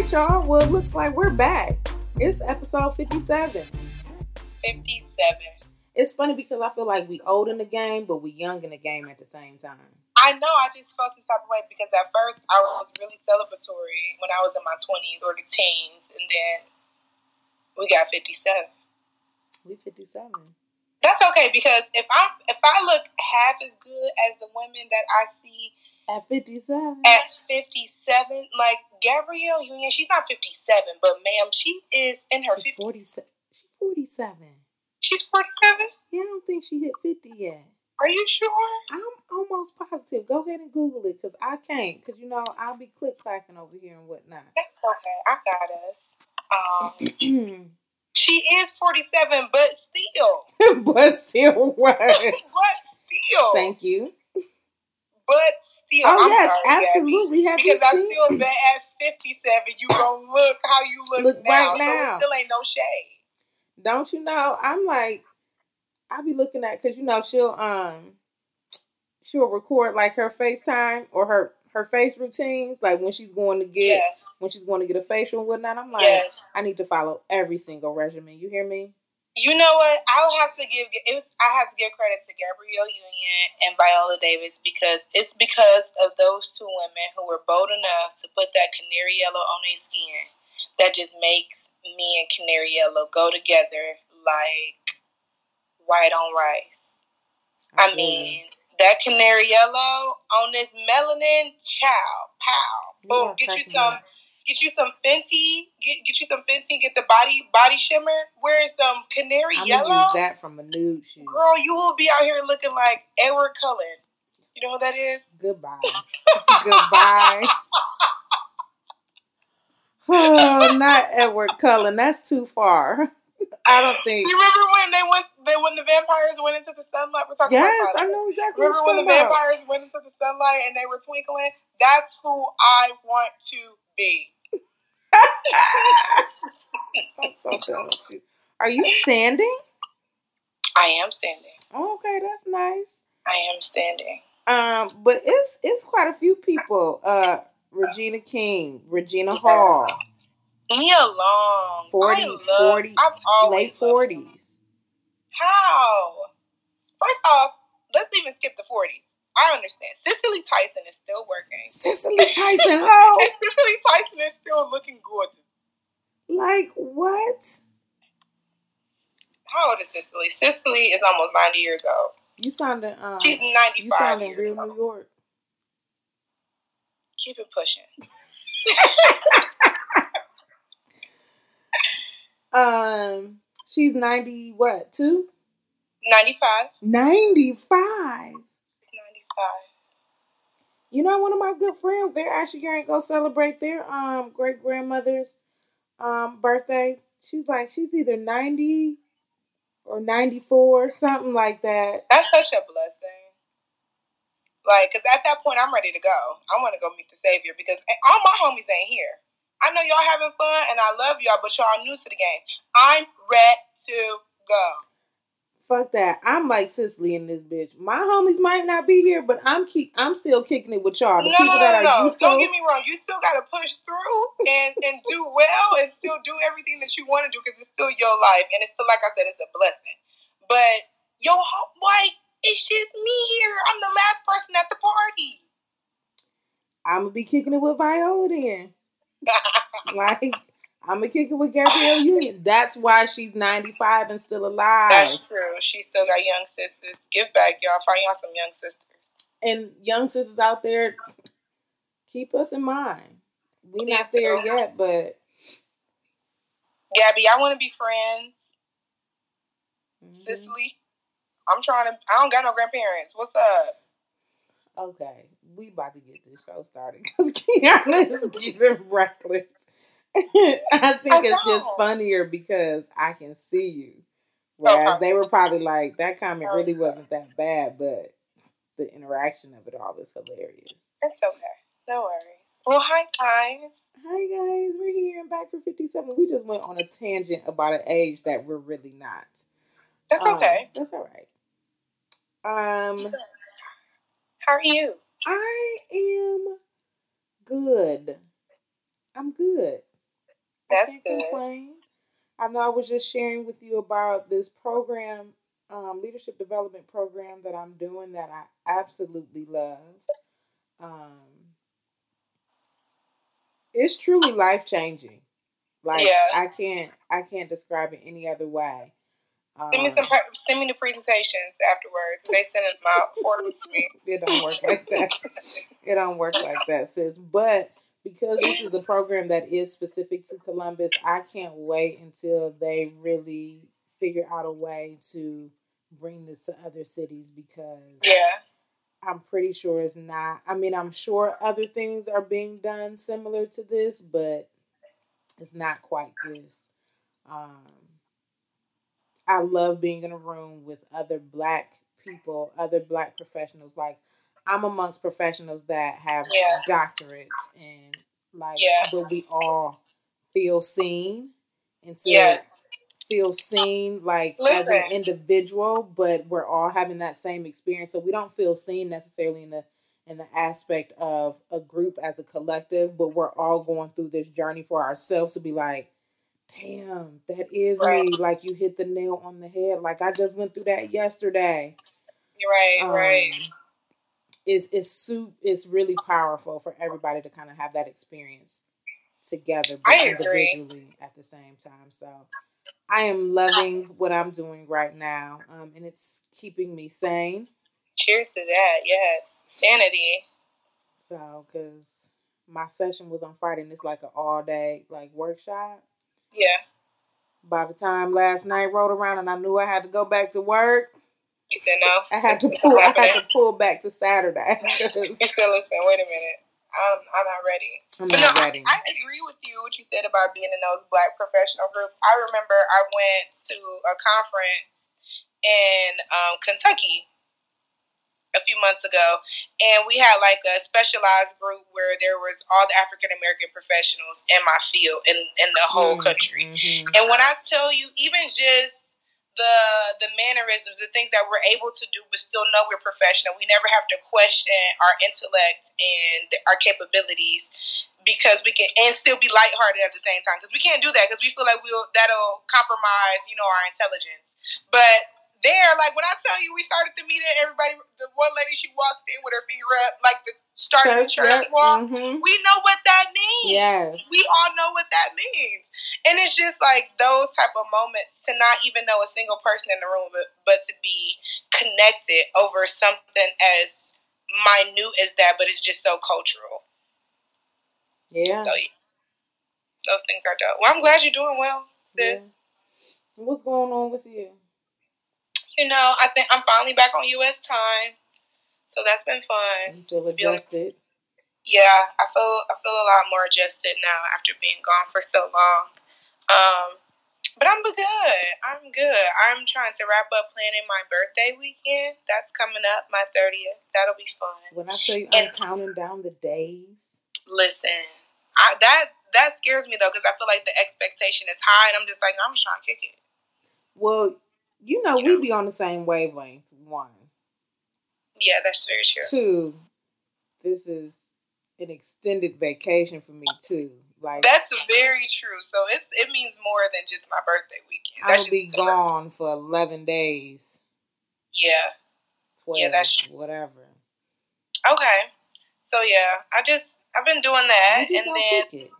Right, y'all. Well, it looks like we're back. It's episode 57. 57. It's funny because I feel like we old in the game, but we young in the game at the same time. I know, I just felt some type of way because at first I was really celebratory when I was in my 20s or the teens, and then we got 57. We 57. That's okay because if I if I look half as good as the women that I see At 57. at 57, like Gabrielle Union, she's not 57, but ma'am, she is in her She's 50s. 47. She's 47. She's 47? Yeah, I don't think she hit 50 yet. Are you sure? I'm almost positive. Go ahead and Google it because I can't. Because, you know, I'll be click clacking over here and whatnot. That's okay. I got us. Um, she is 47, but still. but still, what? But still. Thank you. But still. Oh, I'm yes, sorry, absolutely. Have you Because I seen? feel that at 57, you gonna look how you look, Look now. right now. So still ain't no shade. Don't you know? I'm like, I be looking at because you know she'll um she'll record like her FaceTime or her her face routines, like when she's going to get Yes. when she's going to get a facial and whatnot. I'm like, Yes. I need to follow every single regimen. You hear me? You know what? I'll have to give it was I have to give credit to Gabrielle Union and Viola Davis because it's because of those two women who were bold enough to put that canary yellow on their skin that just makes me and canary yellow go together like white on rice. I feel mean, that canary yellow on this melanin, chow, pow. Boom, are get you some me. Get you some Fenty, get get you some Fenty, get the body body shimmer. Wear some canary I'm yellow. use that from a nude shoot. Girl, you will be out here looking like Edward Cullen. You know what that is? Goodbye. Goodbye. Oh, not Edward Cullen. That's too far. I don't think. You remember when they went they, when the vampires went into the sunlight? We're talking Yes, I know exactly. Remember when the about. vampires went into the sunlight and they were twinkling? That's who I want to be. I'm so done with you. Are you standing? I am standing. Oh, okay, that's nice. I am standing. Um, but it's it's quite a few people. Uh, Regina King, Regina Hall, Nia Long. 40, love, 40, late forties. How? First off, let's even skip the 40s. I understand. Cicely Tyson is still working. Cicely Tyson, ho! And Cicely Tyson is still looking gorgeous. Like what? How old is Cicely? Cicely is almost 90 years old. You sounding um, She's you 95 sounding years real New. York. Keep it pushing. Um, she's ninety what two? 95. Ninety five. 95. You know, one of my good friends, they're actually going to go celebrate their um great grandmother's um birthday. She's like, she's either ninety or ninety four, something like that. That's such a blessing. Like, because at that point, I'm ready to go. I want to go meet the Savior because all my homies ain't here. I know y'all having fun and I love y'all, but y'all new to the game. I'm ready to go. Fuck that. I'm like Cicely in this bitch. My homies might not be here, but I'm keep I'm still kicking it with y'all. The no, people no, that no, are no. Don't get me wrong. You still got to push through and, and do well and still do everything that you want to do because it's still your life. And it's still, like I said, it's a blessing. But, yo, like, it's just me here. I'm the last person at the party. I'm gonna be kicking it with Viola then. Like I'm gonna kick it with Gabrielle Union. That's why she's 95 and still alive. That's true. She still got young sisters. Give back, y'all. Find y'all some young sisters. and young sisters out there, keep us in mind. We not Please there do. yet, but Gabby, I want to be friends. Mhm. Cicely, I'm trying to. I don't got no grandparents. What's up? okay, we about to get this show started because Kiana is getting reckless. I think I it's just funnier because I can see you. Whereas they were probably like, that comment really wasn't that bad, but the interaction of it all is hilarious. It's okay. No worries. Well, hi guys. Hi guys, we're here and back for 57. We just went on a tangent about an age that we're really not. That's Um, okay. That's all right. Um, How are you? I am good. I'm good. That's I can't good. complain. I know I was just sharing with you about this program, um, leadership development program that I'm doing that I absolutely love. Um, it's truly life changing. Like Yeah. I can't I can't describe it any other way. Send me Um, some. Send me the presentations afterwards. They send them out. for them to me. it don't work like that. It don't work like that, sis. But because this is a program that is specific to Columbus, I can't wait until they really figure out a way to bring this to other cities because Yeah. I'm pretty sure it's not. I mean, I'm sure other things are being done similar to this, but it's not quite this. Um, I love being in a room with other black people, other black professionals. Like, I'm amongst professionals that have Yeah. doctorates and, like, Yeah. but we all feel seen and to Yeah. feel seen like as an individual, but we're all having that same experience. So we don't feel seen necessarily in the in the aspect of a group as a collective, but we're all going through this journey for ourselves to be like, damn, that is Right. me. Like you hit the nail on the head. Like I just went through that yesterday. Right. Um, right. It's it's su- it's really powerful for everybody to kind of have that experience together, but individually at the same time. So I am loving what I'm doing right now, um, and it's keeping me sane. Cheers to that. Yes. Sanity. So, because my session was on Friday, and it's like an all day like workshop. Yeah. By the time last night rolled around, and I knew I had to go back to work, You said no. I had to pull. I had to pull back to Saturday. You said, listen. Wait a minute. I'm, I'm not ready. I'm But not no, ready. I, I agree with you what you said about being in those black professional groups. I remember I went to a conference in um, Kentucky a few months ago, and we had like a specialized group where there was all the African American professionals in my field in in the whole Mm, country. mhm. And when I tell you, even just the the mannerisms, the things that we're able to do, but still know we're professional. We never have to question our intellect and our capabilities because we can and still be lighthearted at the same time. Because we can't do that because we feel like we'll that'll compromise, you know, our intelligence. But there, like when I tell you, we started the meeting. Everybody, the one lady, she walked in with her finger up, like the starting the church walk. mhm. We know what that means Yes. we all know what that means. And it's just like those type of moments to not even know a single person in the room, but, but to be connected over something as minute as that, but it's just so cultural. Yeah. So yeah, those things are dope. Well, I'm glad you're doing well, sis. yeah. What's going on with you? You know, I think I'm finally back on U.S. time, so that's been fun. You feel adjusted? Yeah, I feel I feel a lot more adjusted now after being gone for so long. Um, but I'm good. I'm good. I'm trying to wrap up planning my birthday weekend. That's coming up, my thirtieth. That'll be fun. When I tell you I'm counting down the days. Listen, I that that scares me though because I feel like the expectation is high, and I'm just like I'm just trying to kick it. Well, you know, Yeah. we be on the same wavelength. One. Yeah, that's very true. Two, this is an extended vacation for me too. Like That's very true. So it's it means more than just my birthday weekend. That's gonna be gone for eleven days. Yeah. Twelve, Yeah, that's true. whatever. Okay. So yeah, I just I've been doing that, and then it.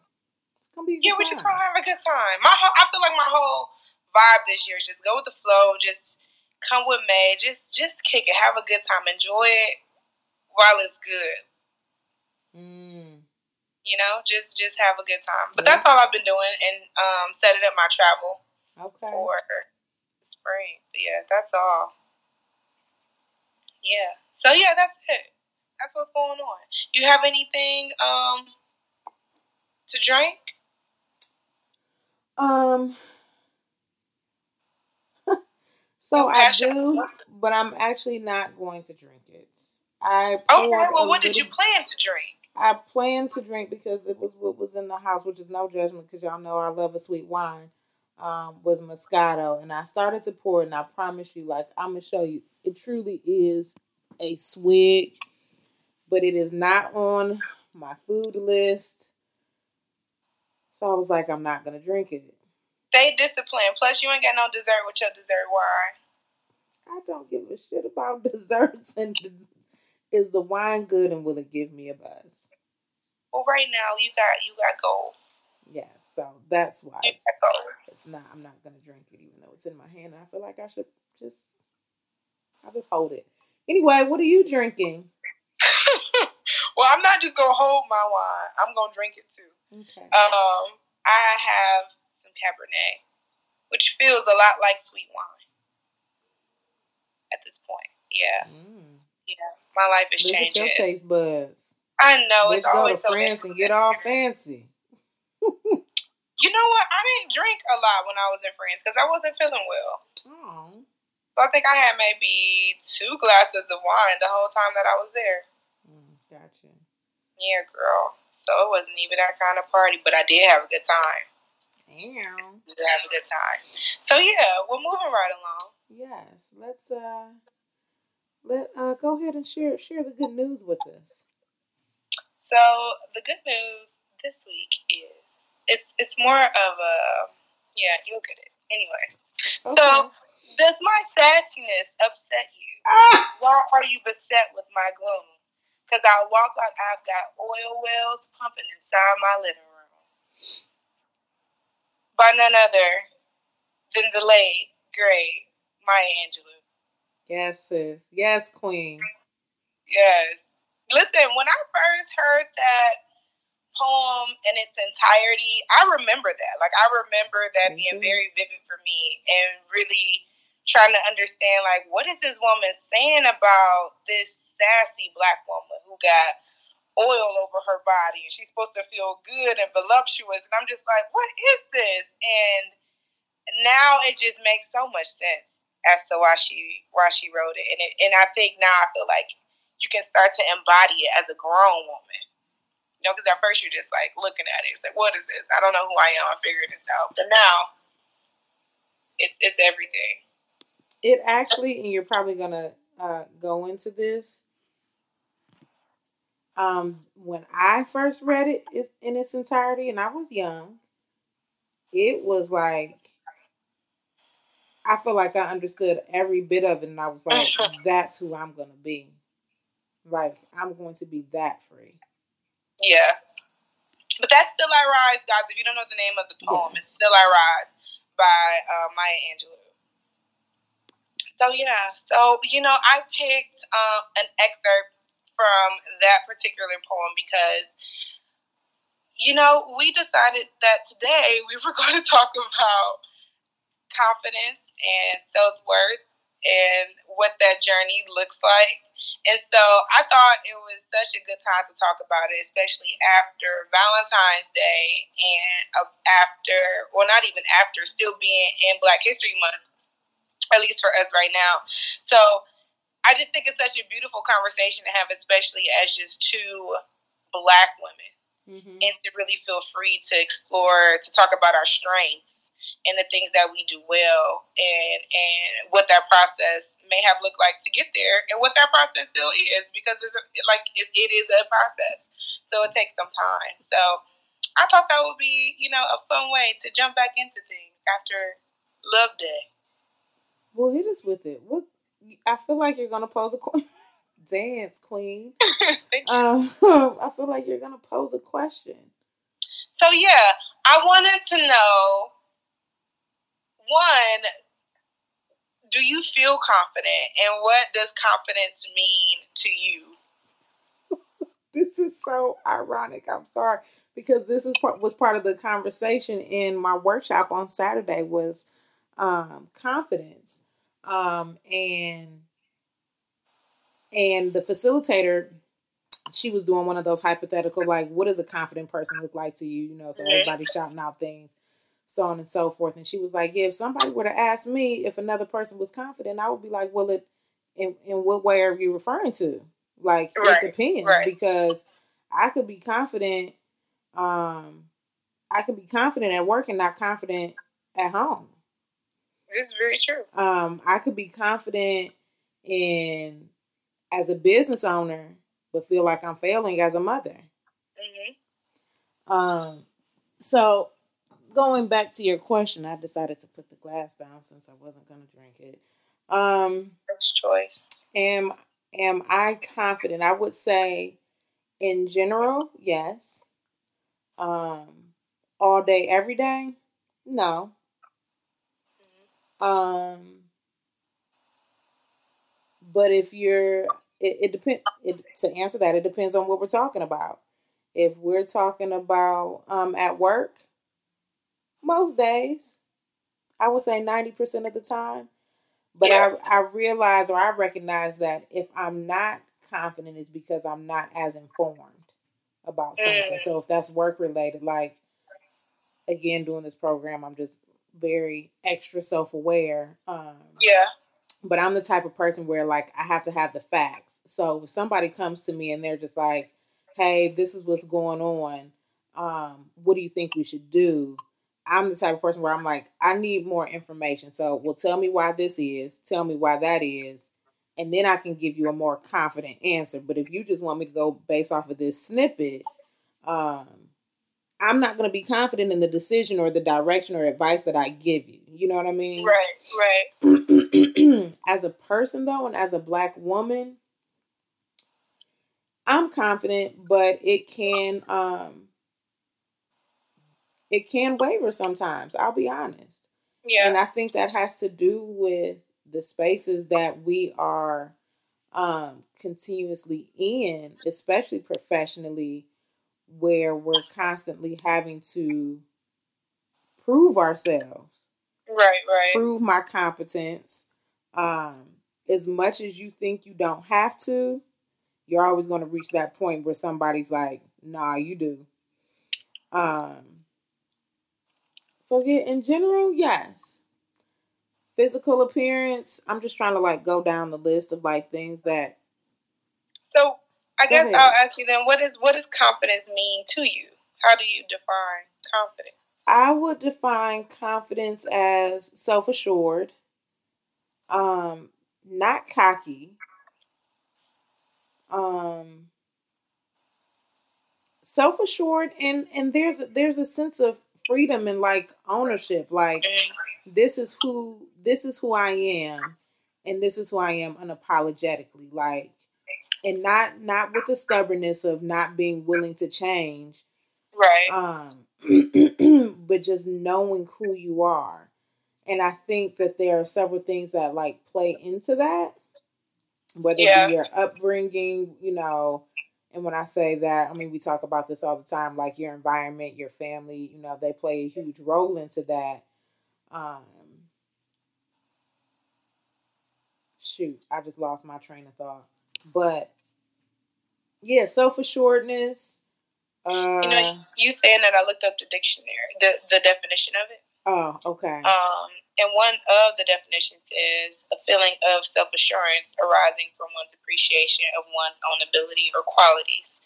It's gonna be a yeah, we just gonna have a good time. My whole, I feel like my whole vibe this year is just go with the flow, just come with May, just just kick it, have a good time, enjoy it while it's good. Mm, You know, just just have a good time. But Yeah. that's all I've been doing, and um, setting up my travel okay. for spring. But yeah, that's all. Yeah. So yeah, that's it. That's what's going on. You have anything um to drink? Um. so I do, but I'm actually not going to drink it. I Okay. Well, what did you plan to drink? I planned to drink because it was what was in the house, which is no judgment because y'all know I love a sweet wine. Um, was Moscato, and I started to pour, it, and I promise you, like I'm gonna show you, it truly is a swig, but it is not on my food list. So I was like, I'm not gonna drink it. Stay disciplined. Plus, you ain't got no dessert with your dessert wine. I don't give a shit about desserts and is the wine good and will it give me a buzz? Well, right now you got you got gold. Yes, so that's why it's, it's not. I'm not gonna drink it, even though it's in my hand. I feel like I should just. I just hold it. Anyway, what are you drinking? well, I'm not just gonna hold my wine. I'm gonna drink it too. Okay. Um, I have some Cabernet, which feels a lot like sweet wine at this point. Yeah, Mm. yeah. My life is Look at your changing. taste buds. I know Let's it's go to always so France and get all fancy. You know what? I didn't drink a lot when I was in France because I wasn't feeling well. Oh, So I think I had maybe two glasses of wine the whole time that I was there. mm, gotcha. Yeah, girl. So it wasn't even that kind of party, but I did have a good time. Damn. Did have a good time. So yeah, we're moving right along. Yes. Let's uh let uh go ahead and share share the good news with us. So the good news this week is it's it's more of a yeah you'll get it anyway. Okay. So does my sadness upset you? ah! Why are you beset with my gloom? Because I walk like I've got oil wells pumping inside my living room. By none other than the late, great Maya Angelou. Yes, sis. Yes, queen. Yes. Listen, when I first heard that poem in its entirety, I remember that. Like I remember that Me being very vivid for me and really trying to understand like what is this woman saying about this sassy black woman who got oil over her body and she's supposed to feel good and voluptuous and I'm just like, what is this? And now it just makes so much sense as to why she why she wrote it. And it, and I think now I feel like you can start to embody it as a grown woman. You know, because at first you're just like looking at it. It's like, what is this? I don't know who I am. I'm figuring this out. But now, it's it's everything. It actually, and you're probably gonna uh, go into this. Um, when I first read it in its entirety, and I was young, it was like I feel like I understood every bit of it, and I was like, "That's who I'm gonna be. Like I'm going to be that free." Yeah. But that's Still I Rise, guys. If you don't know the name of the poem, Yes. it's Still I Rise by uh, Maya Angelou. So, yeah. So, you know, I picked um, an excerpt from that particular poem because, you know, we decided that today we were going to talk about confidence and self worth and what that journey looks like. And so I thought it was such a good time to talk about it, especially after Valentine's Day and after, well, not even after, still being in Black History Month, at least for us right now. So I just think it's such a beautiful conversation to have, especially as just two Black women Mm-hmm. and to really feel free to explore, to talk about our strengths and the things that we do well, and and what that process may have looked like to get there, and what that process still is, because it's a, like it, it is a process, so it takes some time. So I thought that would be, you know, a fun way to jump back into things after Love Day. Well, hit us with it. What I feel like you're gonna pose a qu- dance, queen. Thank you. Um, I feel like you're gonna pose a question. So yeah, I wanted to know one, do you feel confident and what does confidence mean to you? This is so ironic. I'm sorry because this is part was part of the conversation in my workshop on Saturday was um, confidence, um, and and the facilitator she was doing one of those hypothetical like what does a confident person look like to you you know so Mhm. everybody shouting out things so on and so forth and she was like yeah if somebody were to ask me if another person was confident i would be like well it in, in what way are you referring to like Right, it depends right. because i could be confident um i could be confident at work and not confident at home This is very true. um, I could be confident in as a business owner, but feel like I'm failing as a mother. hmm Um, so going back to your question, I decided to put the glass down since I wasn't going to drink it. Um, First choice. Am am I confident? I would say, in general, yes. Um, all day, every day, no. Um, but if you're, it, it depends. It, to answer that, it depends on what we're talking about. If we're talking about um, at work, most days, I would say 90% of the time. But yeah. I, I realize or I recognize that if I'm not confident, it's because I'm not as informed about something. Mm. So if that's work related, like again, doing this program, I'm just very extra self aware. Um, yeah. But I'm the type of person where like I have to have the facts. So if somebody comes to me and they're just like, "Hey, this is what's going on. Um, what do you think we should do?" I'm the type of person where I'm like, I need more information. So, well, tell me why this is, tell me why that is, and then I can give you a more confident answer. But if you just want me to go based off of this snippet, um, I'm not going to be confident in the decision or the direction or advice that I give you. You know what I mean? Right, right. as a person, though, and as a black woman, I'm confident, but it can um, it can waver sometimes. I'll be honest. Yeah. And I think that has to do with the spaces that we are um, continuously in, especially professionally, where we're constantly having to prove ourselves. Right, right. Prove my competence. Um, as much as you think you don't have to, you're always going to reach that point where somebody's like, "Nah, you do." Um, so yeah, in general, yes. Physical appearance, I'm just trying to like go down the list of like things that So I guess ahead. I'll ask you then what is what does confidence mean to you? How do you define confidence? I would define confidence as self assured, um, not cocky, um, self assured, and and there's there's a sense of freedom and like ownership. Like this is who this is who I am, and this is who I am unapologetically. Like, and not not with the stubbornness of not being willing to change. Right. Um, but just knowing who you are. And I think that there are several things that like play into that. Whether yeah. it be your upbringing, you know, and when I say that, I mean, we talk about this all the time like your environment, your family, you know, they play a huge role into that. Um, shoot, I just lost my train of thought. But yeah, self assuredness. Uh, you know, you saying that I looked up the dictionary, the, the definition of it. Oh, okay. Um, and one of the definitions is a feeling of self assurance arising from one's appreciation of one's own ability or qualities.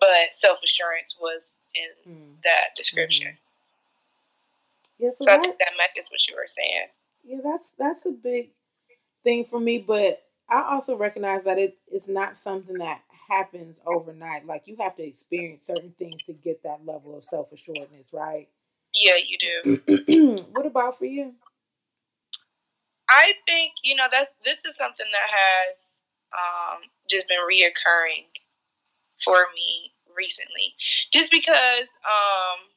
But self assurance was in mm. that description. Mm-hmm. Yeah, so, so I think that matches what you were saying. Yeah, that's that's a big thing for me, but I also recognize that it is not something that happens overnight. Like you have to experience certain things to get that level of self assuredness, right? Yeah, you do. what about for you? I think you know that's this is something that has um, just been reoccurring for me recently, just because um,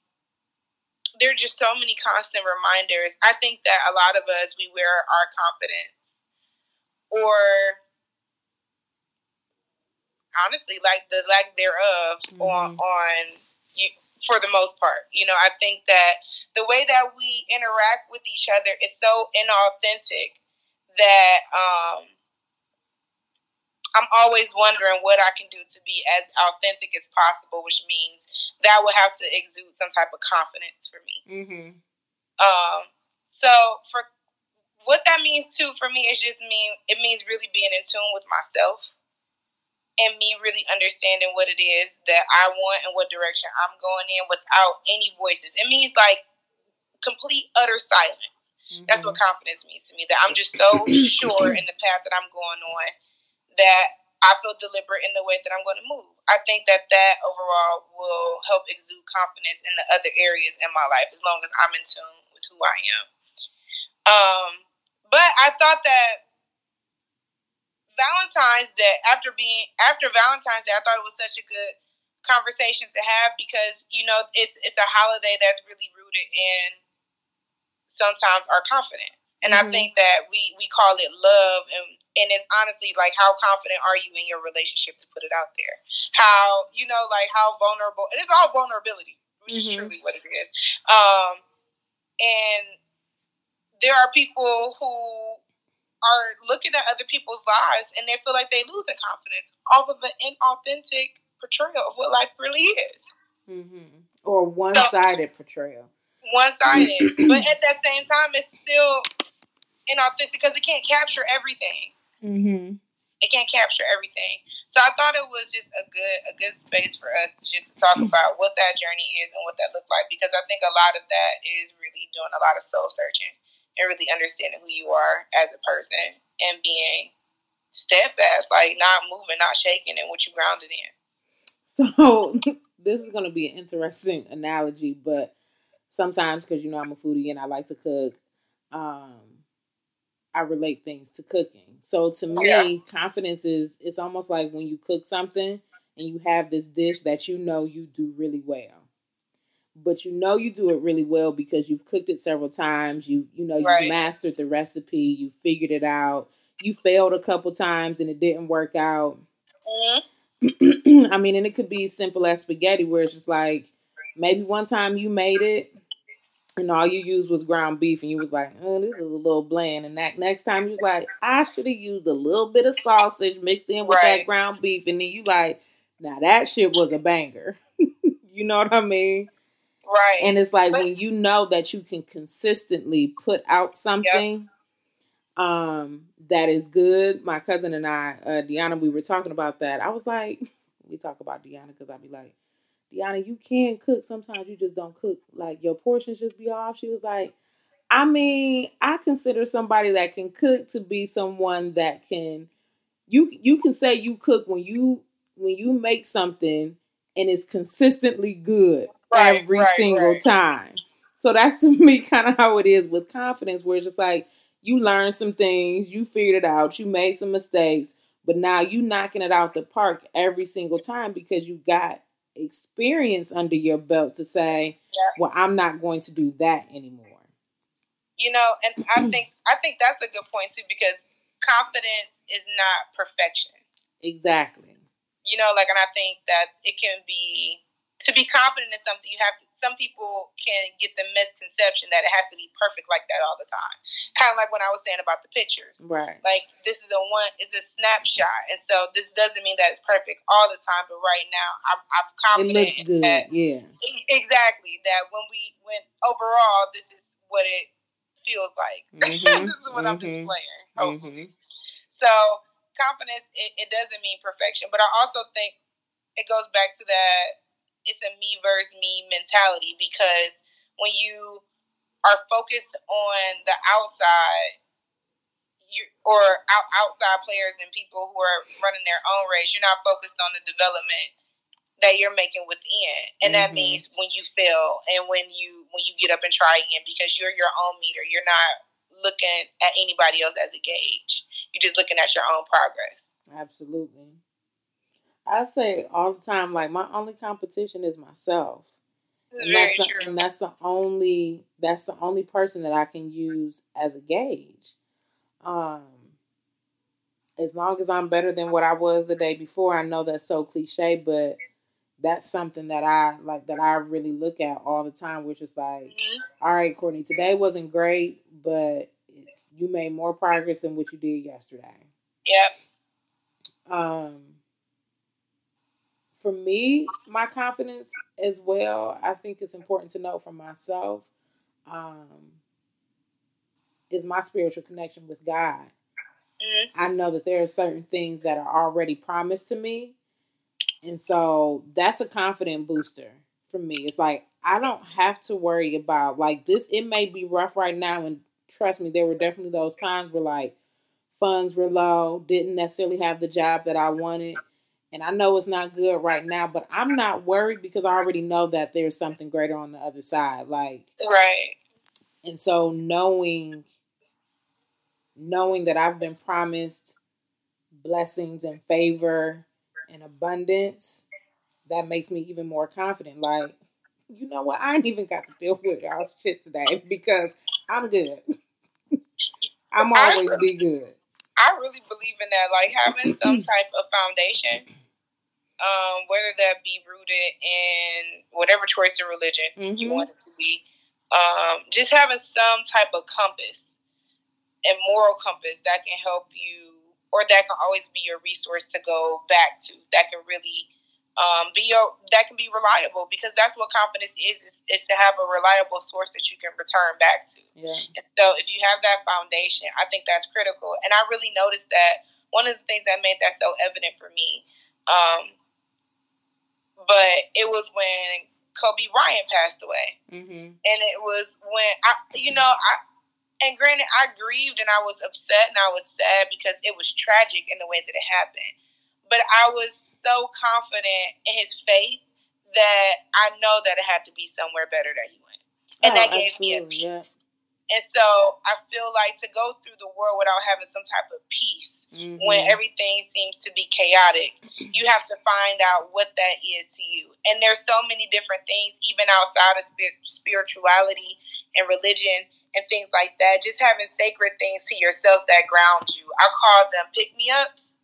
there are just so many constant reminders. I think that a lot of us we wear our confidence, or honestly, like the lack thereof, mm-hmm. on on you, for the most part. You know, I think that the way that we interact with each other is so inauthentic that um, I'm always wondering what I can do to be as authentic as possible, which means that would have to exude some type of confidence for me. Mm-hmm. Um, so for what that means too for me is just mean it means really being in tune with myself and me really understanding what it is that I want and what direction I'm going in without any voices. It means like complete utter silence. Mm-hmm. That's what mm-hmm. confidence means to me. That I'm just so sure in the path that I'm going on that I feel deliberate in the way that I'm going to move. I think that that overall will help exude confidence in the other areas in my life as long as I'm in tune with who I am. Um, but I thought that Valentine's Day, after being after Valentine's Day, I thought it was such a good conversation to have because you know it's it's a holiday that's really rooted in sometimes our confidence. And mm-hmm. I think that we we call it love and and it's honestly like how confident are you in your relationship to put it out there? How you know like how vulnerable it is all vulnerability, which mm-hmm. is truly what it is. Um and there are people who are looking at other people's lives and they feel like they lose in confidence off of an inauthentic portrayal of what life really is. Mm-hmm. Or one sided so, portrayal. One sided. but at that same time, it's still inauthentic because it can't capture everything. Mm-hmm. It can't capture everything. So I thought it was just a good a good space for us to just talk about what that journey is and what that looked like because I think a lot of that is really doing a lot of soul searching and really understanding who you are as a person and being steadfast, like not moving, not shaking, and what you grounded in. So this is going to be an interesting analogy, but sometimes because you know I'm a foodie and I like to cook, um, I relate things to cooking. So to me, yeah. confidence is it's almost like when you cook something and you have this dish that you know you do really well. But you know you do it really well because you've cooked it several times. You you know right. you mastered the recipe, you figured it out. You failed a couple times and it didn't work out. Mm-hmm. I mean, and it could be simple as spaghetti where it's just like maybe one time you made it and all you used was ground beef, and you was like, "Oh, this is a little bland." And that next time you was like, "I should have used a little bit of sausage mixed in with right. that ground beef," and then you like, "Now that shit was a banger." you know what I mean? Right. And it's like but, when you know that you can consistently put out something yep. um that is good. My cousin and I, uh, Deanna, we were talking about that. I was like, we talk about Deanna because I'd be like, Deanna, you can cook. Sometimes you just don't cook. Like your portions just be off. She was like, I mean, I consider somebody that can cook to be someone that can you you can say you cook when you when you make something and it's consistently good right, every right, single right. time. So that's to me kind of how it is with confidence, where it's just like you learn some things, you figured it out, you made some mistakes, but now you knocking it out the park every single time because you got experience under your belt to say, yeah. well, I'm not going to do that anymore. You know, and I think I think that's a good point too because confidence is not perfection. Exactly. You know, like, and I think that it can be to be confident in something, you have to. Some people can get the misconception that it has to be perfect like that all the time. Kind of like when I was saying about the pictures, right? Like this is a one, is a snapshot, and so this doesn't mean that it's perfect all the time. But right now, I'm, I'm confident. It looks good, that, yeah. Exactly that when we went overall, this is what it feels like. Mm-hmm, this is what mm-hmm, I'm displaying. Mm-hmm. So confidence, it, it doesn't mean perfection, but I also think it goes back to that it's a me versus me mentality because when you are focused on the outside you or out, outside players and people who are running their own race, you're not focused on the development that you're making within. And mm-hmm. that means when you fail and when you when you get up and try again because you're your own meter. You're not looking at anybody else as a gauge. You're just looking at your own progress. Absolutely. I say all the time, like my only competition is myself. And that's, the, and that's the only that's the only person that I can use as a gauge. Um, as long as I'm better than what I was the day before, I know that's so cliche, but that's something that I like that I really look at all the time, which is like, mm-hmm. all right, Courtney, today wasn't great, but you made more progress than what you did yesterday. Yep. Um for me, my confidence as well, I think it's important to know for myself, um, is my spiritual connection with God. Mm-hmm. I know that there are certain things that are already promised to me. And so that's a confident booster for me. It's like I don't have to worry about like this. It may be rough right now, and trust me, there were definitely those times where like funds were low, didn't necessarily have the job that I wanted. And I know it's not good right now, but I'm not worried because I already know that there's something greater on the other side. Like Right. and so knowing knowing that I've been promised blessings and favor and abundance, that makes me even more confident. Like, you know what? I ain't even got to deal with y'all shit today because I'm good. I'm always be good. I really believe in that, like having some type of foundation, um, whether that be rooted in whatever choice of religion you Mhm. want it to be, um, just having some type of compass and moral compass that can help you, or that can always be your resource to go back to. That can really um, be your that can be reliable because that's what confidence is, is is to have a reliable source that you can return back to. Yeah. And so if you have that foundation, I think that's critical. And I really noticed that one of the things that made that so evident for me, um, but it was when Kobe Bryant passed away. Mm-hmm. And it was when I, you know, I, and granted, I grieved and I was upset and I was sad because it was tragic in the way that it happened. But I was so confident in his faith that I know that it had to be somewhere better that he went. And Oh, that gave me a peace. yeah. And so I feel like to go through the world without having some type of peace Mhm. when everything seems to be chaotic, you have to find out what that is to you. And there's so many different things, even outside of spir- spirituality and religion and things like that. Just having sacred things to yourself that ground you. I call them pick me ups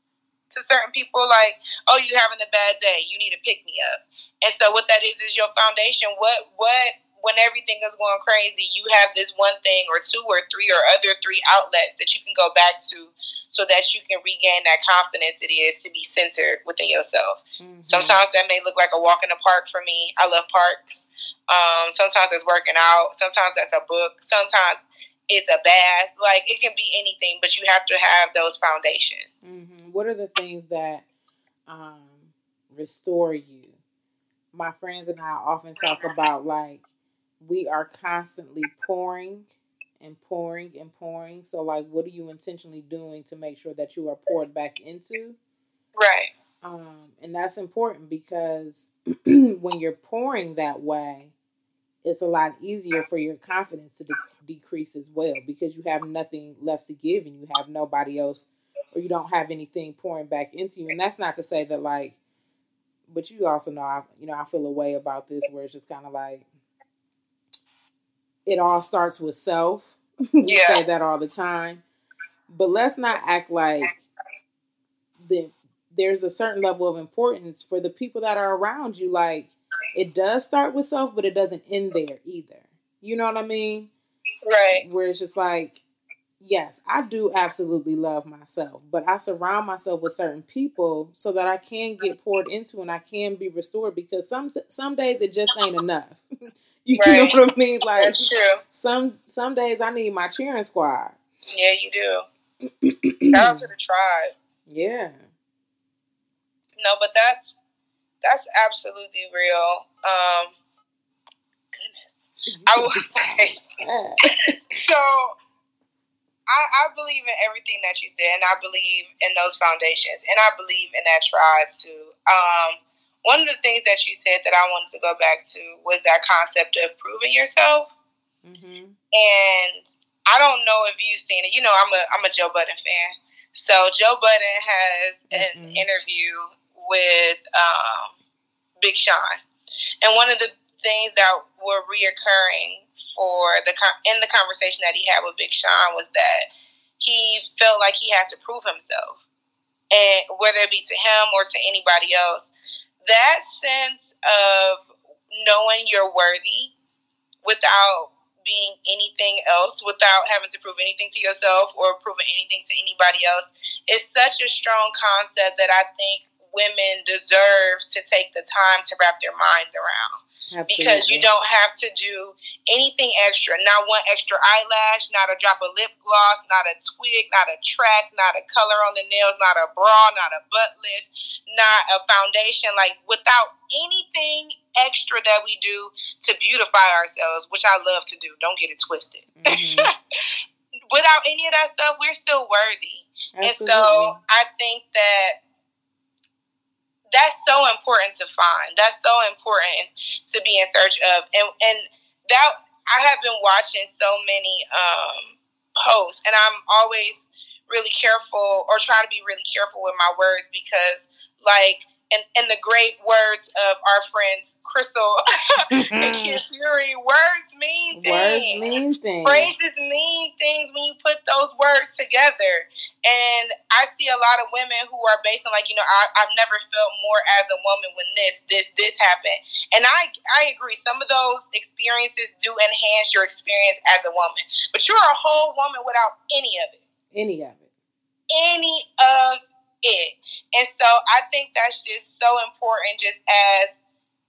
to certain people, like, oh, you having a bad day, you need to pick me up. And so what that is is your foundation. What what when everything is going crazy, you have this one thing or two or three or other three outlets that you can go back to so that you can regain that confidence it is to be centered within yourself. Mhm. Sometimes that may look like a walk in the park for me. I love parks. Um, sometimes it's working out. Sometimes that's a book. Sometimes it's a bath. Like it can be anything, but you have to have those foundations. hmm What are the things that um, restore you? My friends and I often talk about like we are constantly pouring and pouring and pouring. So, like, what are you intentionally doing to make sure that you are poured back into? Right. Um, and that's important because when you're pouring that way, it's a lot easier for your confidence to de- decrease as well because you have nothing left to give and you have nobody else or you don't have anything pouring back into you. And that's not to say that like, but you also know, I, you know, I feel a way about this where it's just kind of like, it all starts with self. we Yeah. say that all the time, but let's not act like the there's a certain level of importance for the people that are around you. Like it does start with self, but it doesn't end there either. You know what I mean? Right. Where it's just like, yes, I do absolutely love myself, but I surround myself with certain people so that I can get poured into and I can be restored because some some days it just ain't enough. you know Right. what I mean? Like That's true. some some days I need my cheering squad. Yeah, you do. Shout out to the tribe. yeah. No, but that's that's absolutely real. Um, goodness, I will say. So, I, I believe in everything that you said, and I believe in those foundations, and I believe in that tribe too. Um, one of the things that you said that I wanted to go back to was that concept of proving yourself. hmm And I don't know if you've seen it. You know, I'm a I'm a Joe Budden fan. So Joe Budden has an Mhm. interview with um, Big Sean, and one of the things that were reoccurring for the in the conversation that he had with Big Sean was that he felt like he had to prove himself, and whether it be to him or to anybody else, that sense of knowing you're worthy without being anything else, without having to prove anything to yourself or proving anything to anybody else, is such a strong concept that I think women deserve to take the time to wrap their minds around because you don't have to do anything extra. Not one extra eyelash, not a drop of lip gloss, not a twig, not a track, not a color on the nails, not a bra, not a butt lift, not a foundation. Like without anything extra that we do to beautify ourselves, which I love to do. Don't get it twisted. Mhm. Without any of that stuff, we're still worthy. Absolutely. And so I think that that's so important to find. That's so important to be in search of. And and that I have been watching so many um, posts, and I'm always really careful or try to be really careful with my words because, like, and, and the great words of our friends Crissle and Kid Fury, words mean things. Words mean things. Phrases mean things when you put those words together. And I see a lot of women who are based on like, you know, I, I've never felt more as a woman when this, this, this happened. And I I agree. Some of those experiences do enhance your experience as a woman. But you're a whole woman without any of it. Any of it. Any of it. And so I think that's just so important, just as,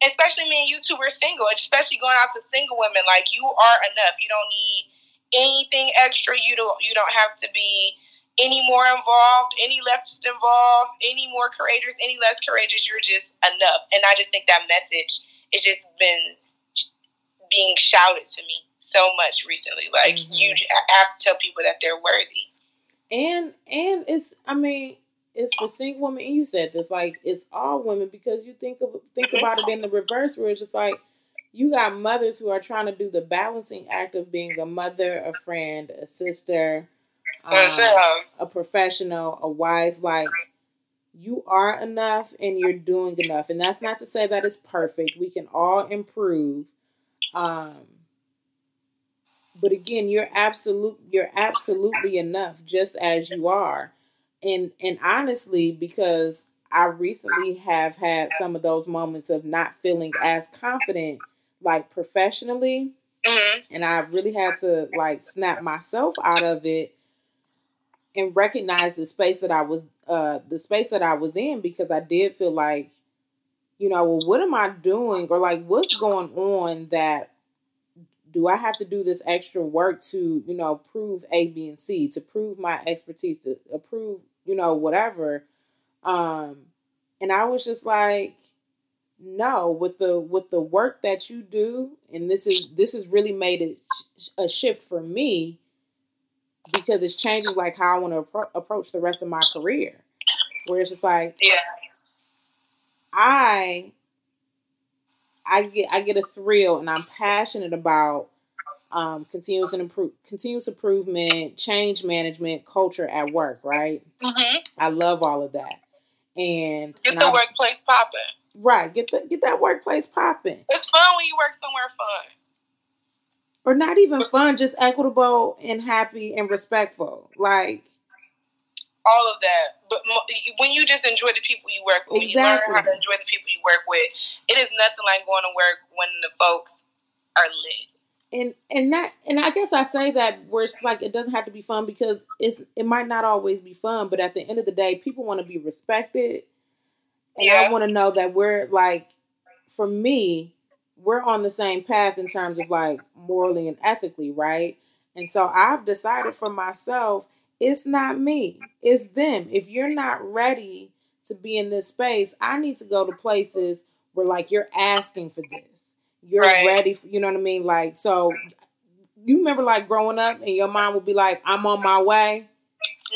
especially me and you two are single, especially going out to single women. Like you are enough. You don't need anything extra. You don't. You don't have to be any more involved, any less involved, any more courageous, any less courageous. You're just enough. And I just think that message has just been being shouted to me so much recently. Like mm-hmm. you have to tell people that they're worthy. And and it's I mean it's for single women, and you said this, like it's all women because you think of think mm-hmm. about it in the reverse, where it's just like you got mothers who are trying to do the balancing act of being a mother, a friend, a sister, um, a professional, a wife. Like you are enough, and you're doing enough, and that's not to say that it's perfect. We can all improve. Um, but again, you're absolute. You're absolutely enough, just as you are and and honestly because I recently have had some of those moments of not feeling as confident like professionally mm-hmm. and I really had to like snap myself out of it and recognize the space that I was uh the space that I was in because I did feel like you know well what am I doing or like what's going on that do I have to do this extra work to, you know, prove A, B, and C, to prove my expertise, to prove you know, whatever. Um, and I was just like, no, with the with the work that you do, and this is this has really made it a shift for me because it's changing like how I want to appro- approach the rest of my career. Where it's just like, yeah, I I get I get a thrill and I'm passionate about um, continuous and improve, continuous improvement, change management, culture at work. Right. Mm-hmm. I love all of that. And get and the I, workplace popping. Right. Get the get that workplace popping. It's fun when you work somewhere fun. Or not even fun, just equitable and happy and respectful. Like all of that. But when you just enjoy the people you work with, exactly. when you learn how to enjoy the people you work with, it is nothing like going to work when the folks are lit and and that and I guess I say that where it's like it doesn't have to be fun because it's it might not always be fun, but at the end of the day, people want to be respected, and yeah. I want to know that we're like, for me, we're on the same path in terms of like morally and ethically, right? And so I've decided for myself, it's not me, it's them. If you're not ready to be in this space, I need to go to places where like you're asking for this you're right. ready. For, you know what I mean? Like, so you remember like growing up and your mom would be like, I'm on my way.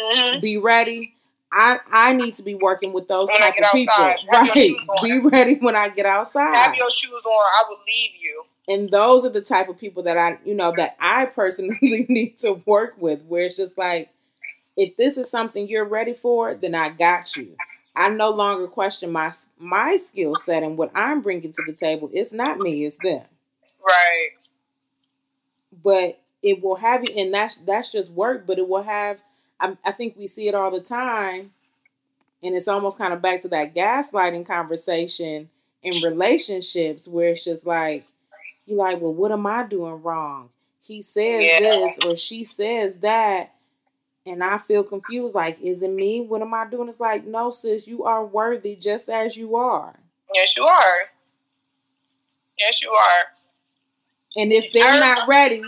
Mm-hmm. Be ready. I I need to be working with those when type of people. Right. Be ready when I get outside. Have your shoes on. I will leave you. And those are the type of people that I, you know, that I personally need to work with. Where it's just like, if this is something you're ready for, then I got you. I no longer question my my skill set and what I'm bringing to the table. It's not me, it's them. Right. But it will have you, and that's that's just work. But it will have. I, I think we see it all the time, and it's almost kind of back to that gaslighting conversation in relationships where it's just like you're like, well, what am I doing wrong? He says yeah. this or she says that and I feel confused. Like, is it me? What am I doing? It's like, no, sis, you are worthy just as you are. Yes, you are. Yes, you are. And if they're not ready,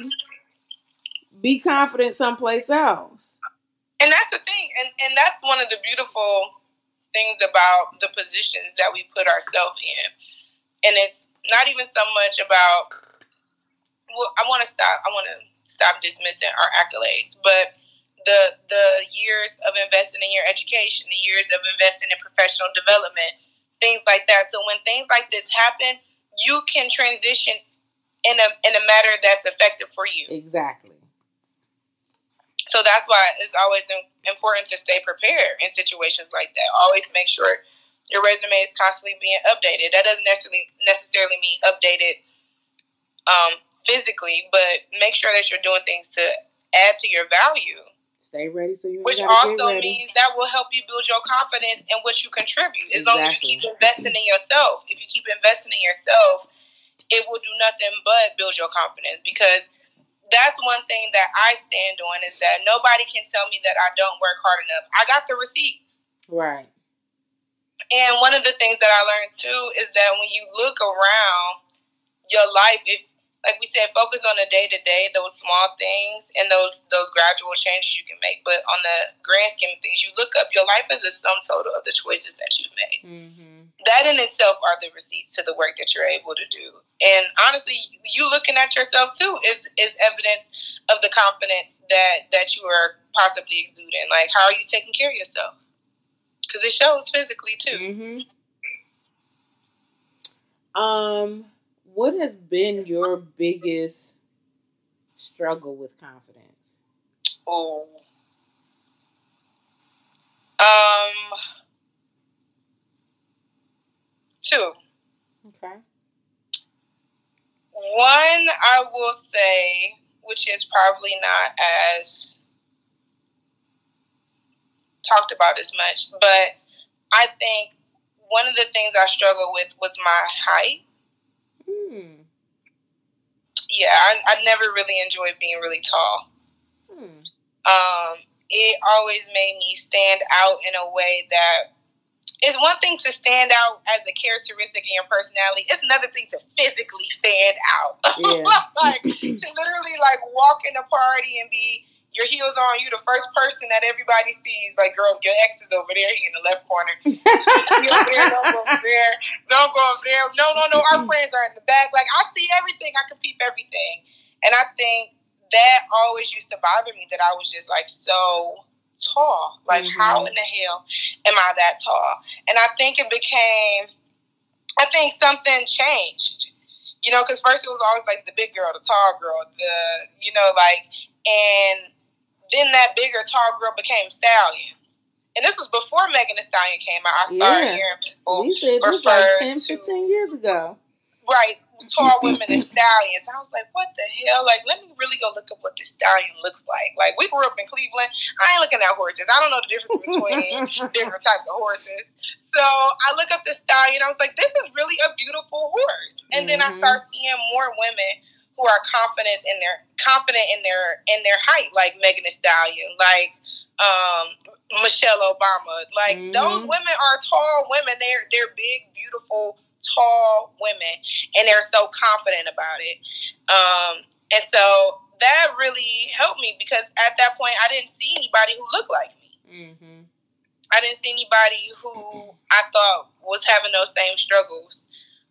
be confident someplace else. And that's the thing, and and that's one of the beautiful things about the positions that we put ourselves in. And it's not even so much about. Well, I want to stop. I want to stop dismissing our accolades, but the the years of investing in your education, the years of investing in professional development, things like that. So when things like this happen, you can transition in a in a matter that's effective for you. Exactly. So that's why it's always important to stay prepared in situations like that. Always make sure your resume is constantly being updated. That doesn't necessarily necessarily mean updated um, physically, but make sure that you're doing things to add to your value. Stay ready so you Which also means that will help you build your confidence in what you contribute. As exactly. long as you keep investing in yourself. If you keep investing in yourself, it will do nothing but build your confidence because that's one thing that I stand on is that nobody can tell me that I don't work hard enough. I got the receipts. Right. And one of the things that I learned too is that when you look around your life, if like we said, focus on the day to day, those small things and those those gradual changes you can make. But on the grand scheme of things, you look up your life as a sum total of the choices that you've made. Mm-hmm. That in itself are the receipts to the work that you're able to do. And honestly, you looking at yourself too is is evidence of the confidence that that you are possibly exuding. Like, how are you taking care of yourself? Because it shows physically too. Mm-hmm. Um what has been your biggest struggle with confidence? Oh. Um two. Okay. One I will say, which is probably not as talked about as much, but I think one of the things I struggled with was my height. Hmm. Yeah, I, I never really enjoyed being really tall. Hmm. Um, it always made me stand out in a way that it's one thing to stand out as a characteristic in your personality. It's another thing to physically stand out. Yeah. like to literally like walk in a party and be your heels on, you the first person that everybody sees. Like, girl, your ex is over there. He in the left corner. there, don't go over there. Don't go over there. No, no, no. Our friends are in the back. Like, I see everything. I can peep everything. And I think that always used to bother me that I was just like so tall. Like, mm-hmm. how in the hell am I that tall? And I think it became, I think something changed. You know, because first it was always like the big girl, the tall girl, the, you know, like, and then that bigger tall girl became Stallions. And this was before Megan Thee Stallion came out. I started yeah. hearing people. We said this like 10, 15 years ago. Right. Tall women and stallions. I was like, what the hell? Like, let me really go look up what the stallion looks like. Like, we grew up in Cleveland. I ain't looking at horses. I don't know the difference between different types of horses. So I look up the stallion. I was like, this is really a beautiful horse. And mm-hmm. then I mm-hmm. start seeing more women who are confident in their confident in their in their height, like Megan Thee Stallion, like um, Michelle Obama. Like mm-hmm. those women are tall women. They're they're big, beautiful, tall women, and they're so confident about it. Um, and so that really helped me because at that point I didn't see anybody who looked like me. Mm-hmm. I didn't see anybody who I thought was having those same struggles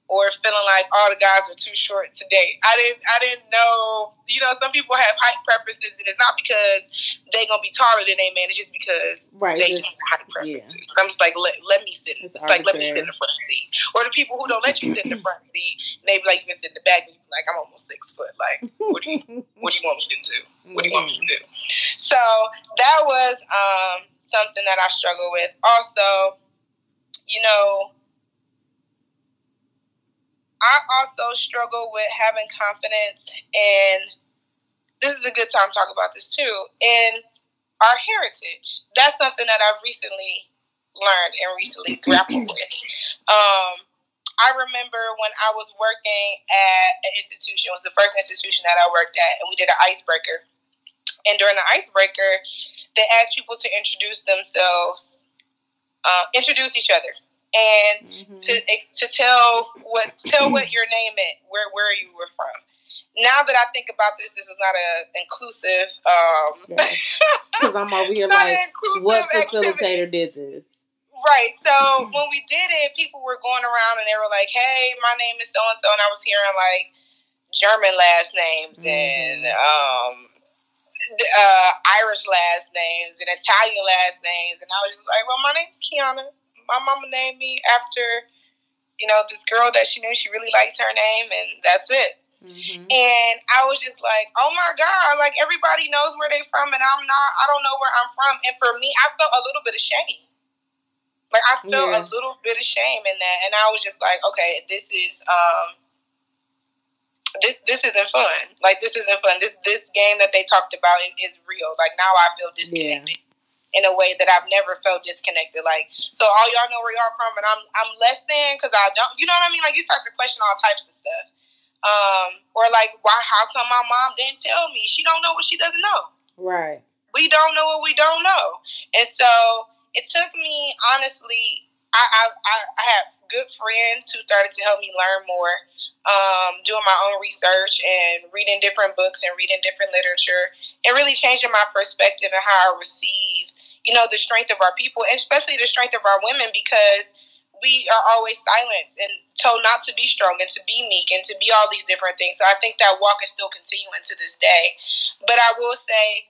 or feeling like all the guys are too short to date. I didn't I didn't know you know, some people have height preferences and it's not because they're gonna be taller than they man, it's just because right, they just, have height preferences. Yeah. So I'm just like let, let me sit it's, it's like let me sit in the front seat. Or the people who don't let you sit in the front seat and they be like you can sit in the back and you be like, I'm almost six foot. Like what do you what do you want me to do? What do you want me to do? So that was um something that I struggle with. Also, you know, I also struggle with having confidence, and this is a good time to talk about this too. In our heritage, that's something that I've recently learned and recently grappled with. Um, I remember when I was working at an institution, it was the first institution that I worked at, and we did an icebreaker. And during the icebreaker, they asked people to introduce themselves, uh, introduce each other and mm-hmm. to to tell what tell what your name is, where where you were from. Now that I think about this, this is not a inclusive. Because um, I'm over here like, what facilitator activity. did this? Right. So when we did it, people were going around and they were like, "Hey, my name is so and so," and I was hearing like German last names mm-hmm. and um, uh, Irish last names and Italian last names, and I was just like, well, my name's Kiana. My mama named me after, you know, this girl that she knew she really liked her name, and that's it. Mm-hmm. And I was just like, oh my God, like everybody knows where they from, and I'm not, I don't know where I'm from. And for me, I felt a little bit of shame. Like I felt yeah. a little bit of shame in that, and I was just like, okay, this is um, this this isn't fun. Like this isn't fun. This this game that they talked about is, is real. Like now I feel disconnected. Yeah. In a way that I've never felt disconnected, like so, all y'all know where y'all from, and I'm I'm less than because I don't, you know what I mean? Like you start to question all types of stuff, um, or like why? How come my mom didn't tell me? She don't know what she doesn't know. Right. We don't know what we don't know, and so it took me honestly. I I I, I have good friends who started to help me learn more um, doing my own research and reading different books and reading different literature and really changing my perspective and how I receive, you know, the strength of our people, especially the strength of our women because we are always silenced and told not to be strong and to be meek and to be all these different things. So I think that walk is still continuing to this day. But I will say,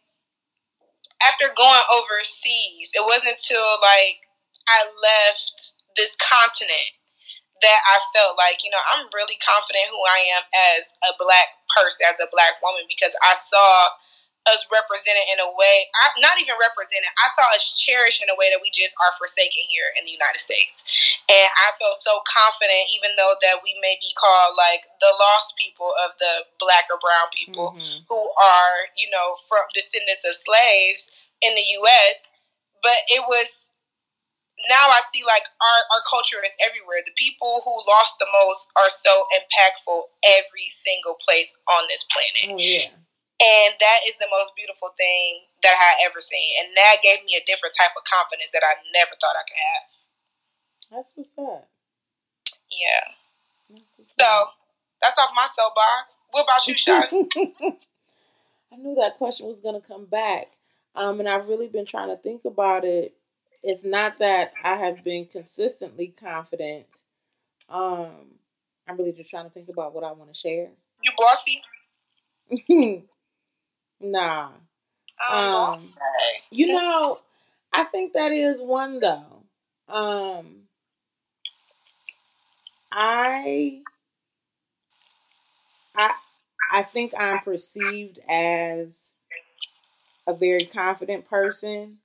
after going overseas, it wasn't until like I left this continent that I felt like, you know, I'm really confident who I am as a black person, as a black woman, because I saw us represented in a way, I, not even represented, I saw us cherished in a way that we just are forsaken here in the United States. And I felt so confident, even though that we may be called like the lost people of the black or brown people mm-hmm. who are, you know, from descendants of slaves in the U.S., but it was now I see like our, our culture is everywhere. The people who lost the most are so impactful every single place on this planet. Oh, yeah. And that is the most beautiful thing that I ever seen. And that gave me a different type of confidence that I never thought I could have. That's what's up. Yeah. That's what's so up. that's off my soapbox. What about you, Sean? I knew that question was gonna come back. Um, and I've really been trying to think about it it's not that I have been consistently confident. Um, I'm really just trying to think about what I want to share. You bossy? nah. Um, you know, I think that is one though. Um, I, I, I think I'm perceived as a very confident person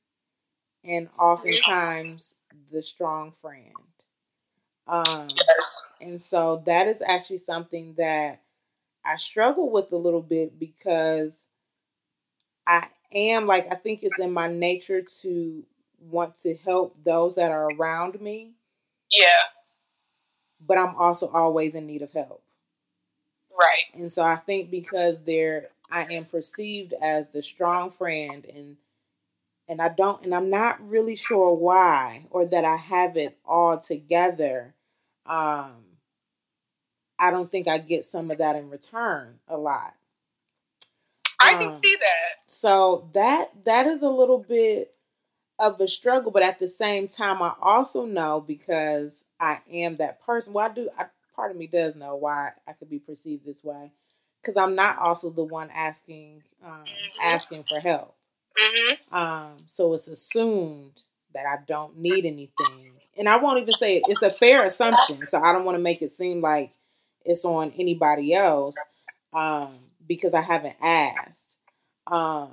and oftentimes the strong friend. Um, yes. And so that is actually something that I struggle with a little bit because I am like, I think it's in my nature to want to help those that are around me. Yeah. But I'm also always in need of help. Right. And so I think because there I am perceived as the strong friend and and I don't, and I'm not really sure why or that I have it all together. Um, I don't think I get some of that in return a lot. I can um, see that. So that that is a little bit of a struggle, but at the same time, I also know because I am that person. Well, I do. I, part of me does know why I could be perceived this way because I'm not also the one asking um, mm-hmm. asking for help. Mm-hmm. Um, so it's assumed that I don't need anything. And I won't even say it. It's a fair assumption. So I don't want to make it seem like it's on anybody else um, because I haven't asked. Um,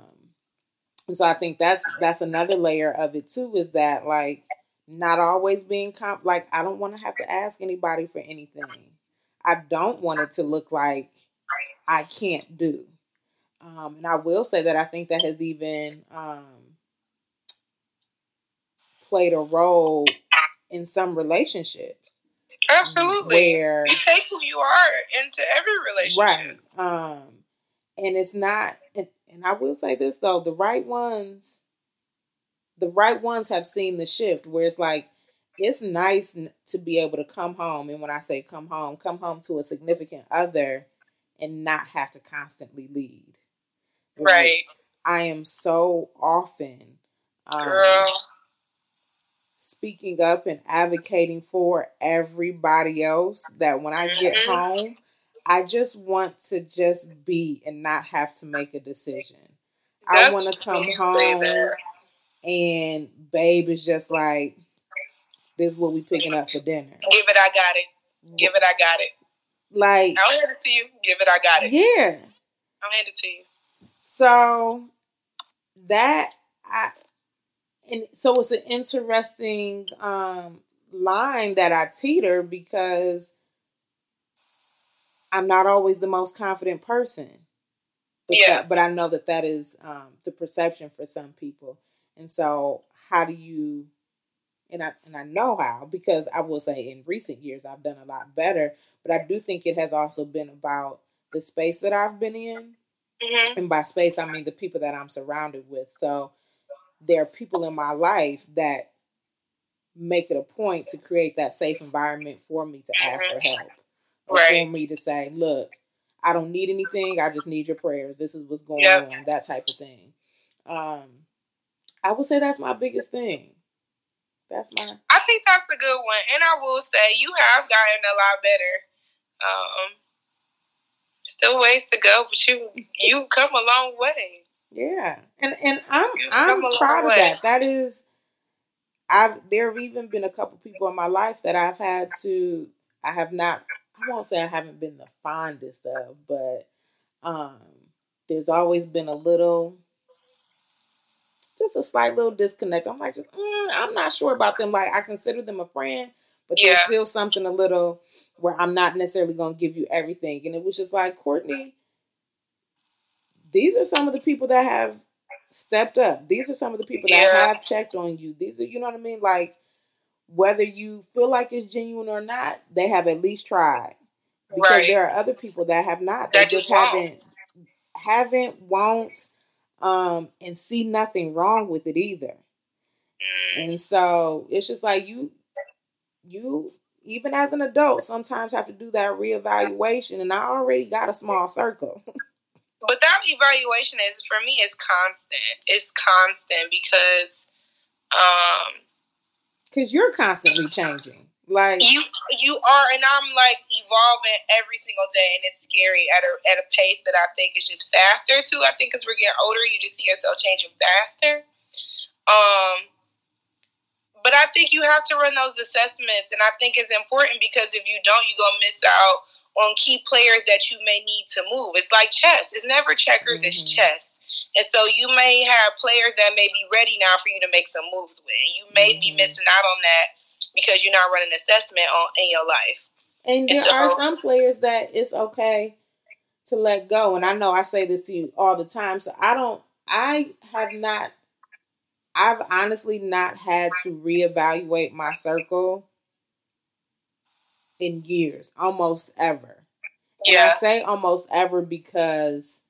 and so I think that's that's another layer of it too is that like not always being comp like I don't want to have to ask anybody for anything. I don't want it to look like I can't do. Um, and I will say that I think that has even um, played a role in some relationships. Absolutely. Where you take who you are into every relationship. Right. Um, and it's not and, and I will say this though, the right ones the right ones have seen the shift where it's like it's nice to be able to come home and when I say come home, come home to a significant other and not have to constantly lead. Like, right. I am so often um, speaking up and advocating for everybody else that when I get mm-hmm. home, I just want to just be and not have to make a decision. I want to come home and babe is just like, this is what we picking up for dinner. Give it, I got it. Give it, I got it. Like I'll hand it to you. Give it, I got it. Yeah. I'll hand it to you. So that I and so it's an interesting um line that I teeter because I'm not always the most confident person. But Yeah. that, but I know that that is um, the perception for some people. And so how do you and I and I know how because I will say in recent years I've done a lot better, but I do think it has also been about the space that I've been in. hmm And by space I mean the people that I'm surrounded with. So there are people in my life that make it a point to create that safe environment for me to ask for help. Or for me to say, look, I don't need anything. I just need your prayers. This is what's going Yep. on. That type of thing. Um, I would say that's my biggest thing. That's my I think that's a good one, and I will say you have gotten a lot better. Um, still ways to go, but you you come a long way. yeah. And and I'm You've I'm come a long proud of that. That is I've there have even been a couple people in my life that I've had to I have not I won't say I haven't been the fondest of, but um there's always been a little just a slight little disconnect. I'm like just mm, I'm not sure about them. Like I consider them a friend, but there's still something a little where I'm not necessarily gonna give you everything. And it was just like, Courtney, these are some of the people that have stepped up. These are some of the people that have checked on you. These are, you know what I mean? Like, whether you feel like it's genuine or not, they have at least tried. Because Right. there are other people that have not. They That just won't. haven't, haven't, won't, um, and see nothing wrong with it either. Mm, And so it's just like you, you, even as an adult, sometimes have to do that reevaluation. And I already got a small circle. But that evaluation is for me is constant. It's constant because um Because you're constantly changing. Like, you you are and I'm like evolving every single day and it's scary at a at a pace that I think is just faster too. I think as we're getting older you just see yourself changing faster. Um but I think you have to run those assessments and I think it's important because if you don't you're gonna miss out on key players that you may need to move. It's like chess. It's never checkers, it's Mhm. chess. And so you may have players that may be ready now for you to make some moves with. And you may be Mhm. missing out on that because you're not running assessment on in your life. and there It's a- are some players that it's okay to let go. And I know I say this to you all the time. So I don't, I have not, I've honestly not had to reevaluate my circle in years, almost ever. And I say almost ever because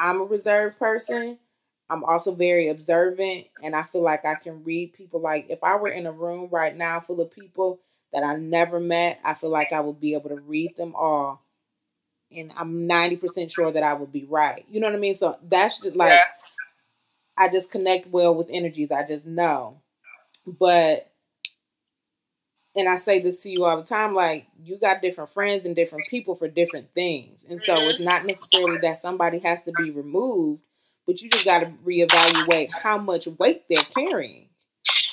I'm a reserved person. I'm also very observant, and I feel like I can read people. Like if I were in a room right now full of people that I never met, I feel like I would be able to read them all, and I'm ninety percent sure that I would be right. You know what I mean? So that's just like yeah. I just connect well with energies. I just know. But and I say this to you all the time, like you got different friends and different people for different things. And so it's mm-hmm. not necessarily that somebody has to be removed, but you just gotta reevaluate how much weight they're carrying.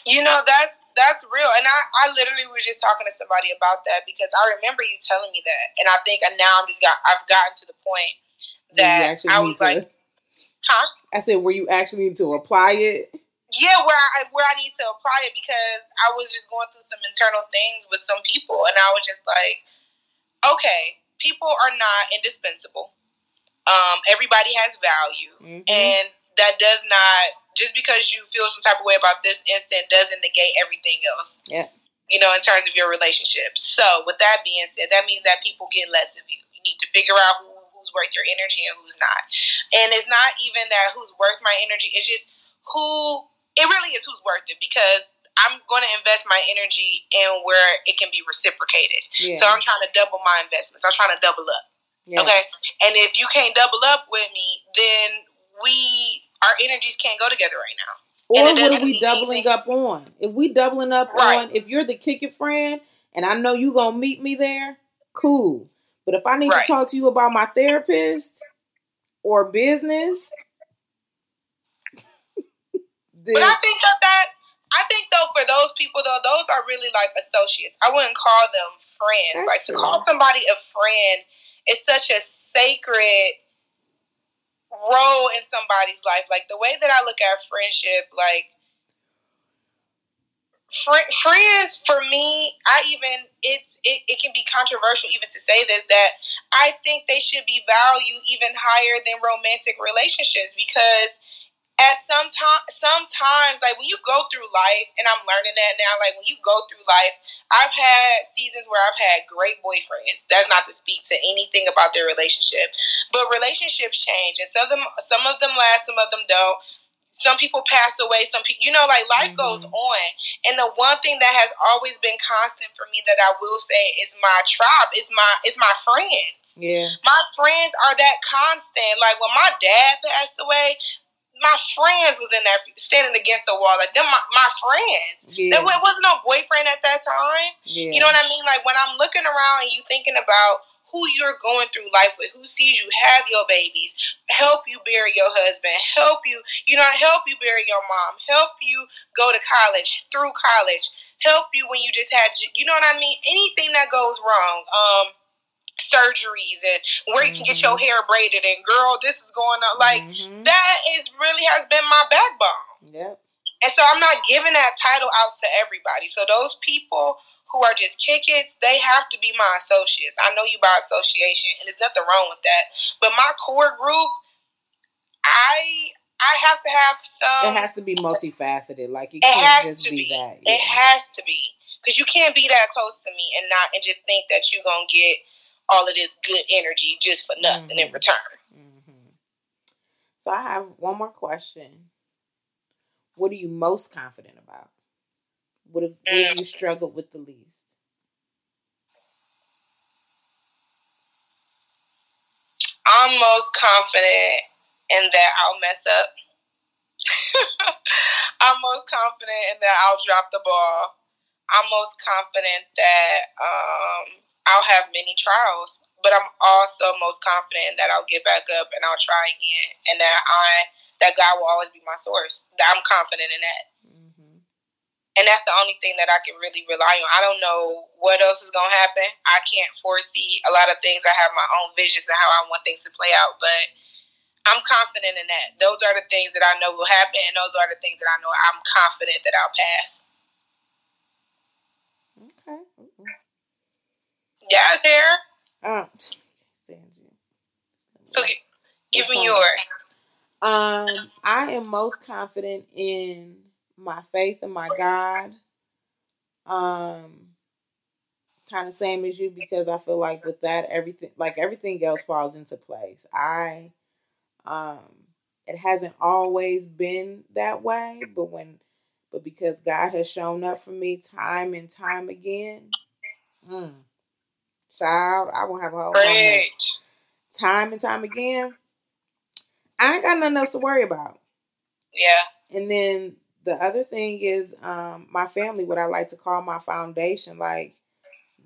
You know, that's that's real. And I, I literally was just talking to somebody about that because I remember you telling me that. And I think now I'm just got I've gotten to the point that I was to like, huh? I said where you actually need to apply it. Yeah, where I where I need to apply it because I was just going through some internal things with some people, and I was just like, okay, people are not indispensable. Um, everybody has value, Mhm. and that does not just because you feel some type of way about this instant doesn't negate everything else. Yeah. You know, in terms of your relationships. So, with that being said, that means that people get less of you. You need to figure out who, who's worth your energy and who's not. And it's not even that who's worth my energy. It's just who it really is who's worth it because I'm going to invest my energy in where it can be reciprocated. Yeah. So I'm trying to double my investments. I'm trying to double up. yeah. Okay. And if you can't double up with me, then we our energies can't go together right now. Or And what are we doubling anything. up on? If we doubling up Right. on, if you're the kick it friend, and I know you gonna meet me there, cool. But if I need Right. to talk to you about my therapist or business, but I think that that I think though for those people though, those are really like associates. I wouldn't call them friends. like true. to call somebody a friend is such a sacred role in somebody's life. Like the way that I look at friendship, like fr- friends for me, I even it's it, it can be controversial even to say this that I think they should be valued even higher than romantic relationships because at some time sometimes like when you go through life and i'm learning that now like when you go through life i've had seasons where i've had great boyfriends. That's not to speak to anything about their relationship but relationships change and some of them some of them last some of them don't. Some people pass away some people you know like life mm-hmm. goes on and the one thing that has always been constant for me that i will say is my tribe is my is my friends. Yeah. My friends are that constant like when my dad passed away my friends was in there standing against the wall. Like them, my, my friends. Yeah. There wasn't no boyfriend at that time. Yeah. You know what I mean? Like when I'm looking around and you thinking about who you're going through life with, who sees you have your babies, help you bury your husband, help you, you know, help you bury your mom, help you go to college, through college, help you when you just had, you know what I mean? Anything that goes wrong. Um, surgeries and where you can get your mm-hmm. hair braided and girl this is going on like mm-hmm. that is really has been my backbone yep and so i'm not giving that title out to everybody so those people who are just kickets they have to be my associates i know you by association and there's nothing wrong with that but my core group i I have to have some. It has to be multifaceted. Like it, it can't just be, be, that. Yeah. It has to be because you can't be that close to me and not and just think that you're gonna get all of this good energy just for nothing mm-hmm. in return. Mm-hmm. So I have one more question. What are you most confident about? What have, what have you mm. struggled with the least? I'm most confident in that I'll mess up. I'm most confident in that I'll drop the ball. I'm most confident that um, I'll have many trials, but I'm also most confident that I'll get back up and I'll try again, and that I that God will always be my source. That I'm confident in that. Mm-hmm. And that's the only thing that I can really rely on. I don't know what else is going to happen. I can't foresee a lot of things. I have my own visions of how I want things to play out, but I'm confident in that. Those are the things that I know will happen, and those are the things that I know I'm confident that I'll pass. Okay. Yes, here. Um, so give me yours. Um, I am most confident in my faith in my God. Um, kind of same as you because I feel like with that everything like everything else falls into place. I um it hasn't always been that way, but when but because God has shown up for me time and time again, mm, child, I won't have a whole time and time again. I ain't got nothing else to worry about. Yeah. And then the other thing is um, my family, what I like to call my foundation. Like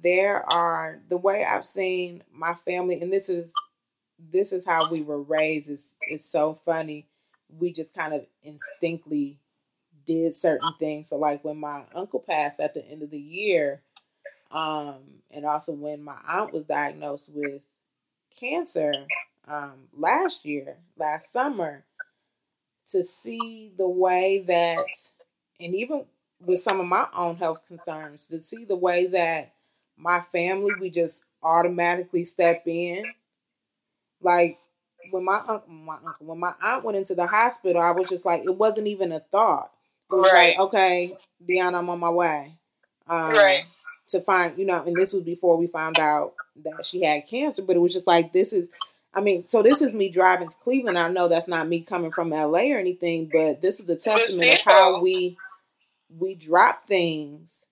there are the way I've seen my family, and this is this is how we were raised. is is so funny. We just kind of instinctively did certain things. So like when my uncle passed at the end of the year, um, and also when my aunt was diagnosed with cancer um, last year, last summer, to see the way that, and even with some of my own health concerns, to see the way that my family, we just automatically step in. Like when my uncle, my uncle, when my aunt went into the hospital, I was just like, it wasn't even a thought. It was right. like, okay, Deanna, I'm on my way. Um, right to find, you know, and this was before we found out that she had cancer, but it was just like, this is, I mean, so this is me driving to Cleveland. I know that's not me coming from LA or anything, but this is a testament of how we we drop things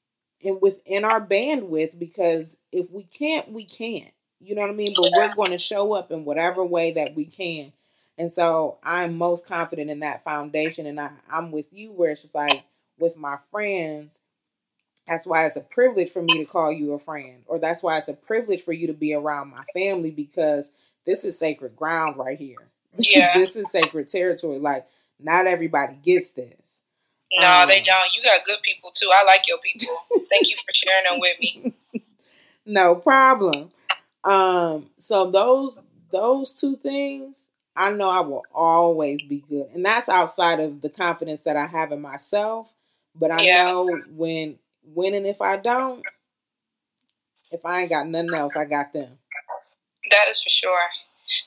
and within our bandwidth because if we can't, we can't. You know what I mean? But we're going to show up in whatever way that we can. And so I'm most confident in that foundation. And I, I'm with you where it's just like with my friends, that's why it's a privilege for me to call you a friend, or that's why it's a privilege for you to be around my family because this is sacred ground right here. Yeah. this is sacred territory. Like, not everybody gets this. No, um, they don't. You got good people too. I like your people. Thank you for sharing them with me. no problem. Um, so those those two things, I know I will always be good, and that's outside of the confidence that I have in myself. But I yeah. know when and if I don't, if I ain't got nothing else, I got them. That is for sure.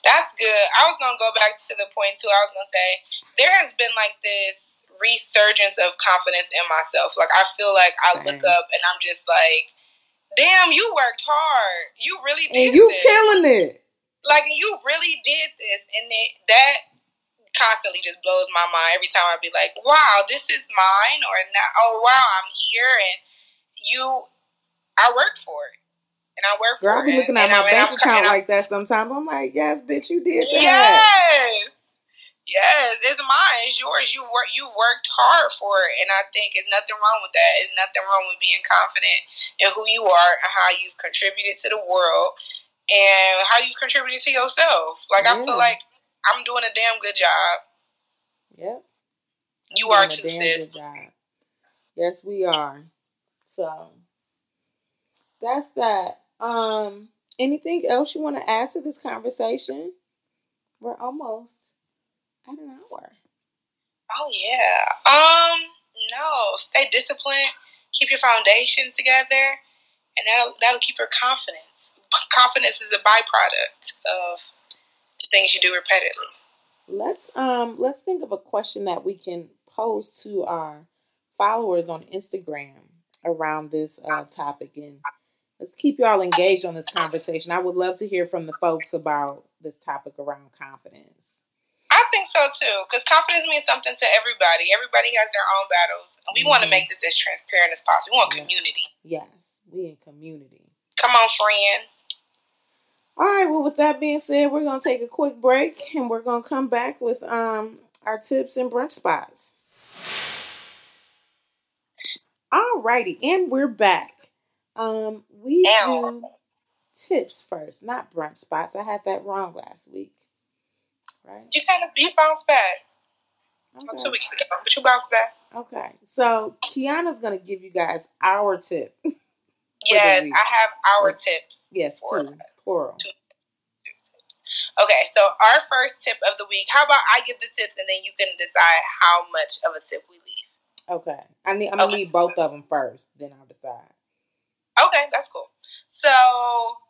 That's good. I was gonna go back to the point too. I was gonna say there has been like this resurgence of confidence in myself. Like I feel like I look up and I'm just like, damn, you worked hard. You really did. And you this. killing it. Like you really did this, and it, that constantly just blows my mind every time I be like, wow, this is mine, or not. Oh wow, I'm here, and you, I worked for it and I work Girl, for I be looking at my bank account like that sometimes. I'm like, yes, bitch, you did that. Yes. Yes, it's mine. It's yours. You work. You worked hard for it, and I think there's nothing wrong with that. There's nothing wrong with being confident in who you are and how you've contributed to the world and how you contributed to yourself. Like yeah. I feel like I'm doing a damn good job. Yep. You are too, sis. Yes, we are. So that's that. Um, anything else you want to add to this conversation? We're almost at an hour. Oh yeah. Um, no. Stay disciplined. Keep your foundation together, and that'll that'll keep your confidence. Confidence is a byproduct of the things you do repeatedly. Let's um let's think of a question that we can pose to our followers on Instagram around this uh, topic and let's keep y'all engaged on this conversation. I would love to hear from the folks about this topic around confidence. I think so too, because confidence means something to everybody. Everybody has their own battles, and we mm-hmm. want to make this as transparent as possible. We want community. Yes, we in community. Come on, friends. All right. Well, with that being said, we're gonna take a quick break, and we're gonna come back with um our tips and brunch spots. All righty, and we're back. Um, we Ow. do tips first, not brunch spots. I had that wrong last week. Right? You kind of you bounced back. Okay. Two weeks ago, but you bounced back. Okay, so Kiana's gonna give you guys our tip. yes, I have our tips. Yes, two, plural. Two, two tips. Okay, so our first tip of the week. How about I give the tips and then you can decide how much of a tip we leave. Okay, I need. I'm gonna okay. need both of them first, then I'll decide. Okay, that's cool. So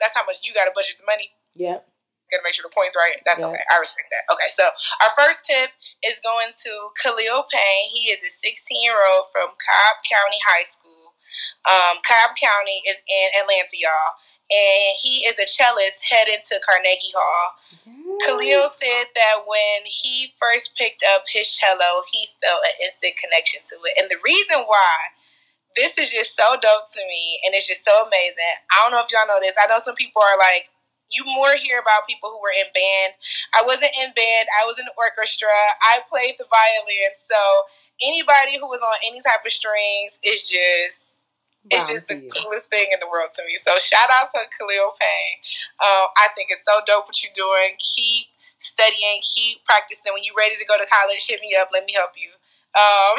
that's how much you got to budget the money. Yep. Got to make sure the points right. That's yep. okay. I respect that. Okay, so our first tip is going to Khalil Payne. He is a 16 year old from Cobb County High School. Um, Cobb County is in Atlanta, y'all. And he is a cellist heading to Carnegie Hall. Yes. Khalil said that when he first picked up his cello, he felt an instant connection to it. And the reason why this is just so dope to me and it's just so amazing. I don't know if y'all know this. I know some people are like, you more hear about people who were in band. I wasn't in band, I was in orchestra. I played the violin. So anybody who was on any type of strings is just it's just the coolest thing in the world to me. So shout out to Khalil Payne. Um, I think it's so dope what you're doing. Keep studying, keep practicing. When you're ready to go to college, hit me up. Let me help you. Um,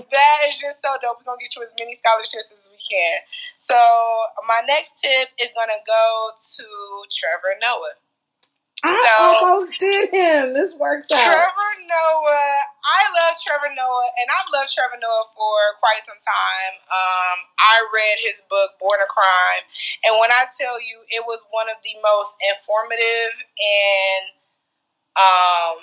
that is just so dope. We're gonna get you as many scholarships as we can. So my next tip is gonna go to Trevor Noah. I so, almost did him. This works out. Trevor Noah. I love Trevor Noah, and I've loved Trevor Noah for quite some time. Um, I read his book, Born a Crime, and when I tell you, it was one of the most informative and um,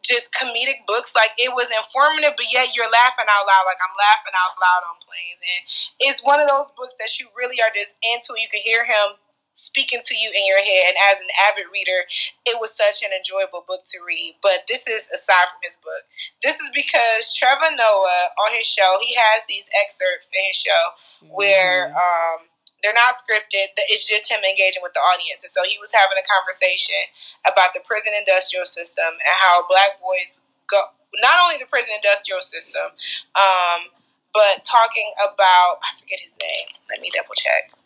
just comedic books. Like it was informative, but yet you're laughing out loud. Like I'm laughing out loud on planes, and it's one of those books that you really are just into. You can hear him speaking to you in your head. And as an avid reader, it was such an enjoyable book to read. But this is aside from his book. This is because Trevor Noah on his show, he has these excerpts in his show mm-hmm. where um, they're not scripted. It's just him engaging with the audience. And so he was having a conversation about the prison industrial system and how black boys go, not only the prison industrial system, um, but talking about, I forget his name. Let me double check.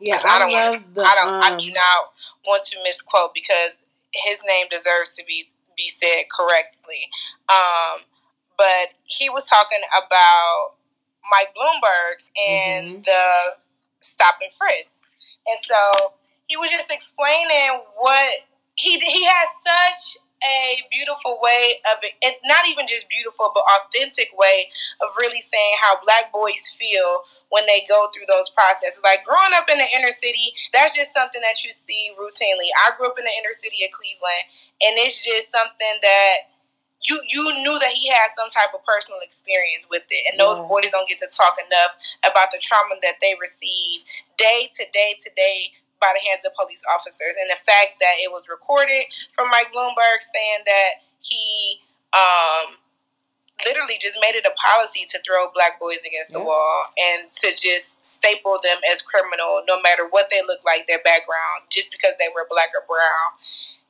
Yeah, I, I don't want, the, I don't, um, I do not want to misquote because his name deserves to be, be said correctly. Um, but he was talking about Mike Bloomberg and mm-hmm. the stop and frisk. And so he was just explaining what he he has such a beautiful way of it, and not even just beautiful, but authentic way of really saying how black boys feel when they go through those processes. Like growing up in the inner city, that's just something that you see routinely. I grew up in the inner city of Cleveland, and it's just something that you you knew that he had some type of personal experience with it, and those yeah. boys don't get to talk enough about the trauma that they receive day to day to day by the hands of police officers. And the fact that it was recorded from Mike Bloomberg saying that he um, literally just made it a policy to throw black boys against yeah. the wall and to just staple them as criminal no matter what they look like, their background, just because they were black or brown.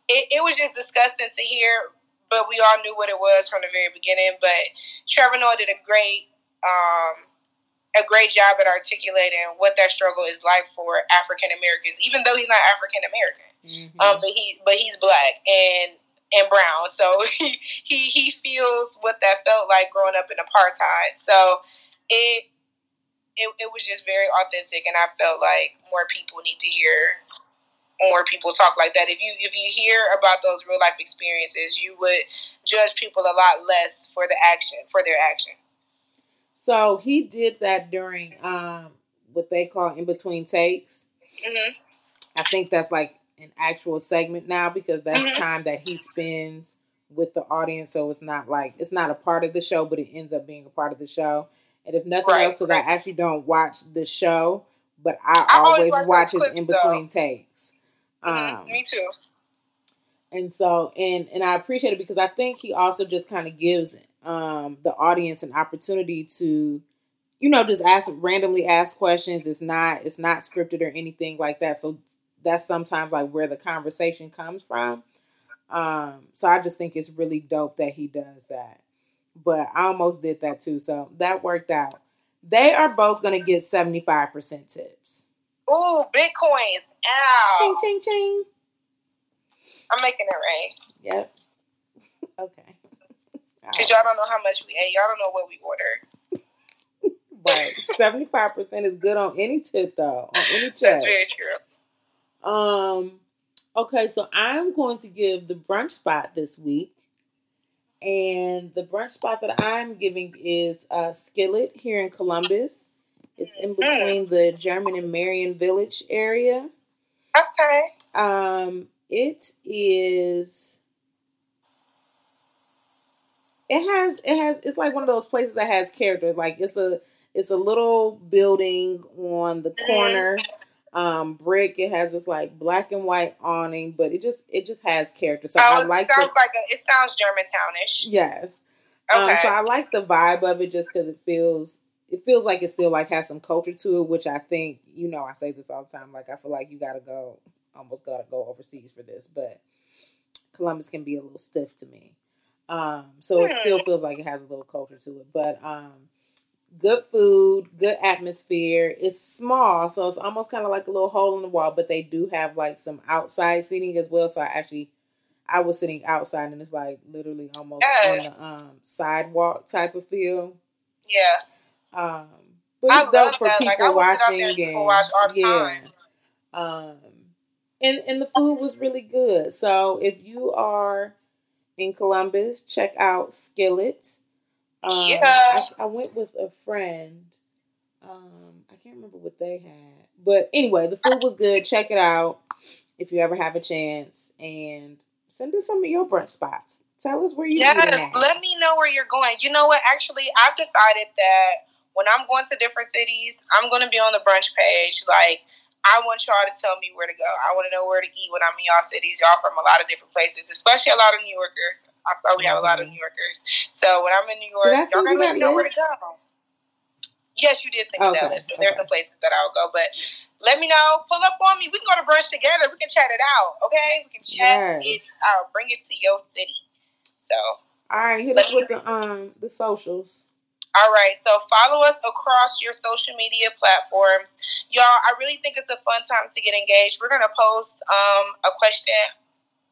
It, it was just disgusting to hear, but we all knew what it was from the very beginning. But Trevor Noah did a great um, a great job at articulating what that struggle is like for African Americans, even though he's not African American. Mm-hmm. Um, but he but he's black and and brown, so he, he he feels what that felt like growing up in apartheid. So it it, it was just very authentic, and I felt like more people need to hear more people talk like that. If you if you hear about those real life experiences, you would judge people a lot less for the action for their actions. So he did that during um, what they call in between takes. Mm-hmm. I think that's like an actual segment now because that's mm-hmm. time that he spends with the audience. So it's not like it's not a part of the show, but it ends up being a part of the show. And if nothing right, else, because. I actually don't watch the show, but I, I always, always watch, his in between takes. Mm-hmm. Um, Me too. And so, and and I appreciate it because I think he also just kind of gives um, the audience an opportunity to, you know, just ask randomly ask questions. It's not it's not scripted or anything like that. So that's sometimes like where the conversation comes from. Um, so I just think it's really dope that he does that. But I almost did that too, so that worked out. They are both gonna get seventy five percent tips. Ooh, bitcoins! Ow! Ching ching ching. I'm making it rain. Yep. okay. Because y'all don't know how much we ate. Y'all don't know what we ordered. right. 75% is good on any tip, though. On any check. That's very true. Um, okay, so I'm going to give the brunch spot this week. And the brunch spot that I'm giving is uh, Skillet here in Columbus. It's in mm-hmm. between mm. the German and Merion Village area. Okay. Um, it is it has it has it's like one of those places that has character. Like it's a it's a little building on the corner. Um, brick. It has this like black and white awning, but it just it just has character. So oh, I like. It sounds the, like a, it sounds Germantownish. Yes. Okay. Um, so I like the vibe of it just because it feels it feels like it still like has some culture to it, which I think you know I say this all the time. Like I feel like you got to go almost got to go overseas for this, but Columbus can be a little stiff to me. Um, so it still hmm. feels like it has a little culture to it. But um, good food, good atmosphere. It's small, so it's almost kind of like a little hole in the wall. But they do have like some outside seating as well. So I actually, I was sitting outside, and it's like literally almost yes. on the um, sidewalk type of feel. Yeah. Um, but it's I dope for that. people like, watching. And, people watch yeah. Time. Um, and and the food was really good. So if you are in Columbus. Check out Skillet. Um, yeah. I, I, went with a friend. Um, I can't remember what they had. But anyway, the food was good. Check it out if you ever have a chance. And send us some of your brunch spots. Tell us where you Yes, let me know where you're going. You know what? Actually, I've decided that when I'm going to different cities, I'm going to be on the brunch page. Like, I want y'all to tell me where to go. I want to know where to eat when I'm in y'all cities. Y'all from a lot of different places, especially a lot of New Yorkers. I saw we have a lot of New Yorkers. So when I'm in New York, y'all gotta let me know where to go. Yes, you did me okay. that list. There's some places that I'll go, but let me know. Pull up on me. We can go to brunch together. We can chat it out. Okay, we can chat yes. it out. Bring it to your city. So. All right, hit us with the um the socials. All right, so follow us across your social media platforms. Y'all, I really think it's a fun time to get engaged. We're going to post um, a question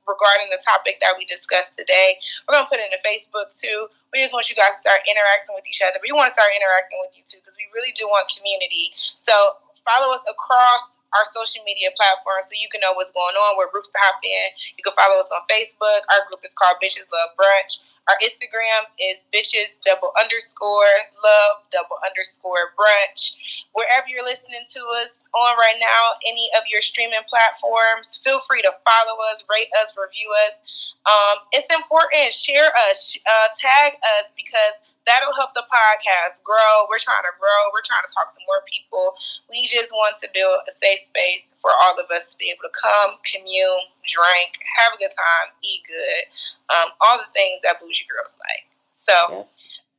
regarding the topic that we discussed today. We're gonna put it in Facebook too. We just want you guys to start interacting with each other. We want to start interacting with you too because we really do want community. So follow us across our social media platforms so you can know what's going on, where groups to hop in. You can follow us on Facebook. Our group is called Bitches Love Brunch. Our Instagram is bitches double underscore love double underscore brunch. Wherever you're listening to us on right now, any of your streaming platforms, feel free to follow us, rate us, review us. Um, it's important. Share us, uh, tag us because that'll help the podcast grow. We're trying to grow. We're trying to talk to more people. We just want to build a safe space for all of us to be able to come, commune, drink, have a good time, eat good um, all the things that bougie girls like. So, yep.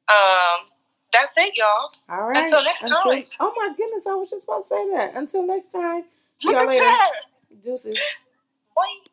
um, that's it, y'all. All right. Until next Until, time. Oh my goodness, I was just about to say that. Until next time. See y'all later. Deuces. Bye.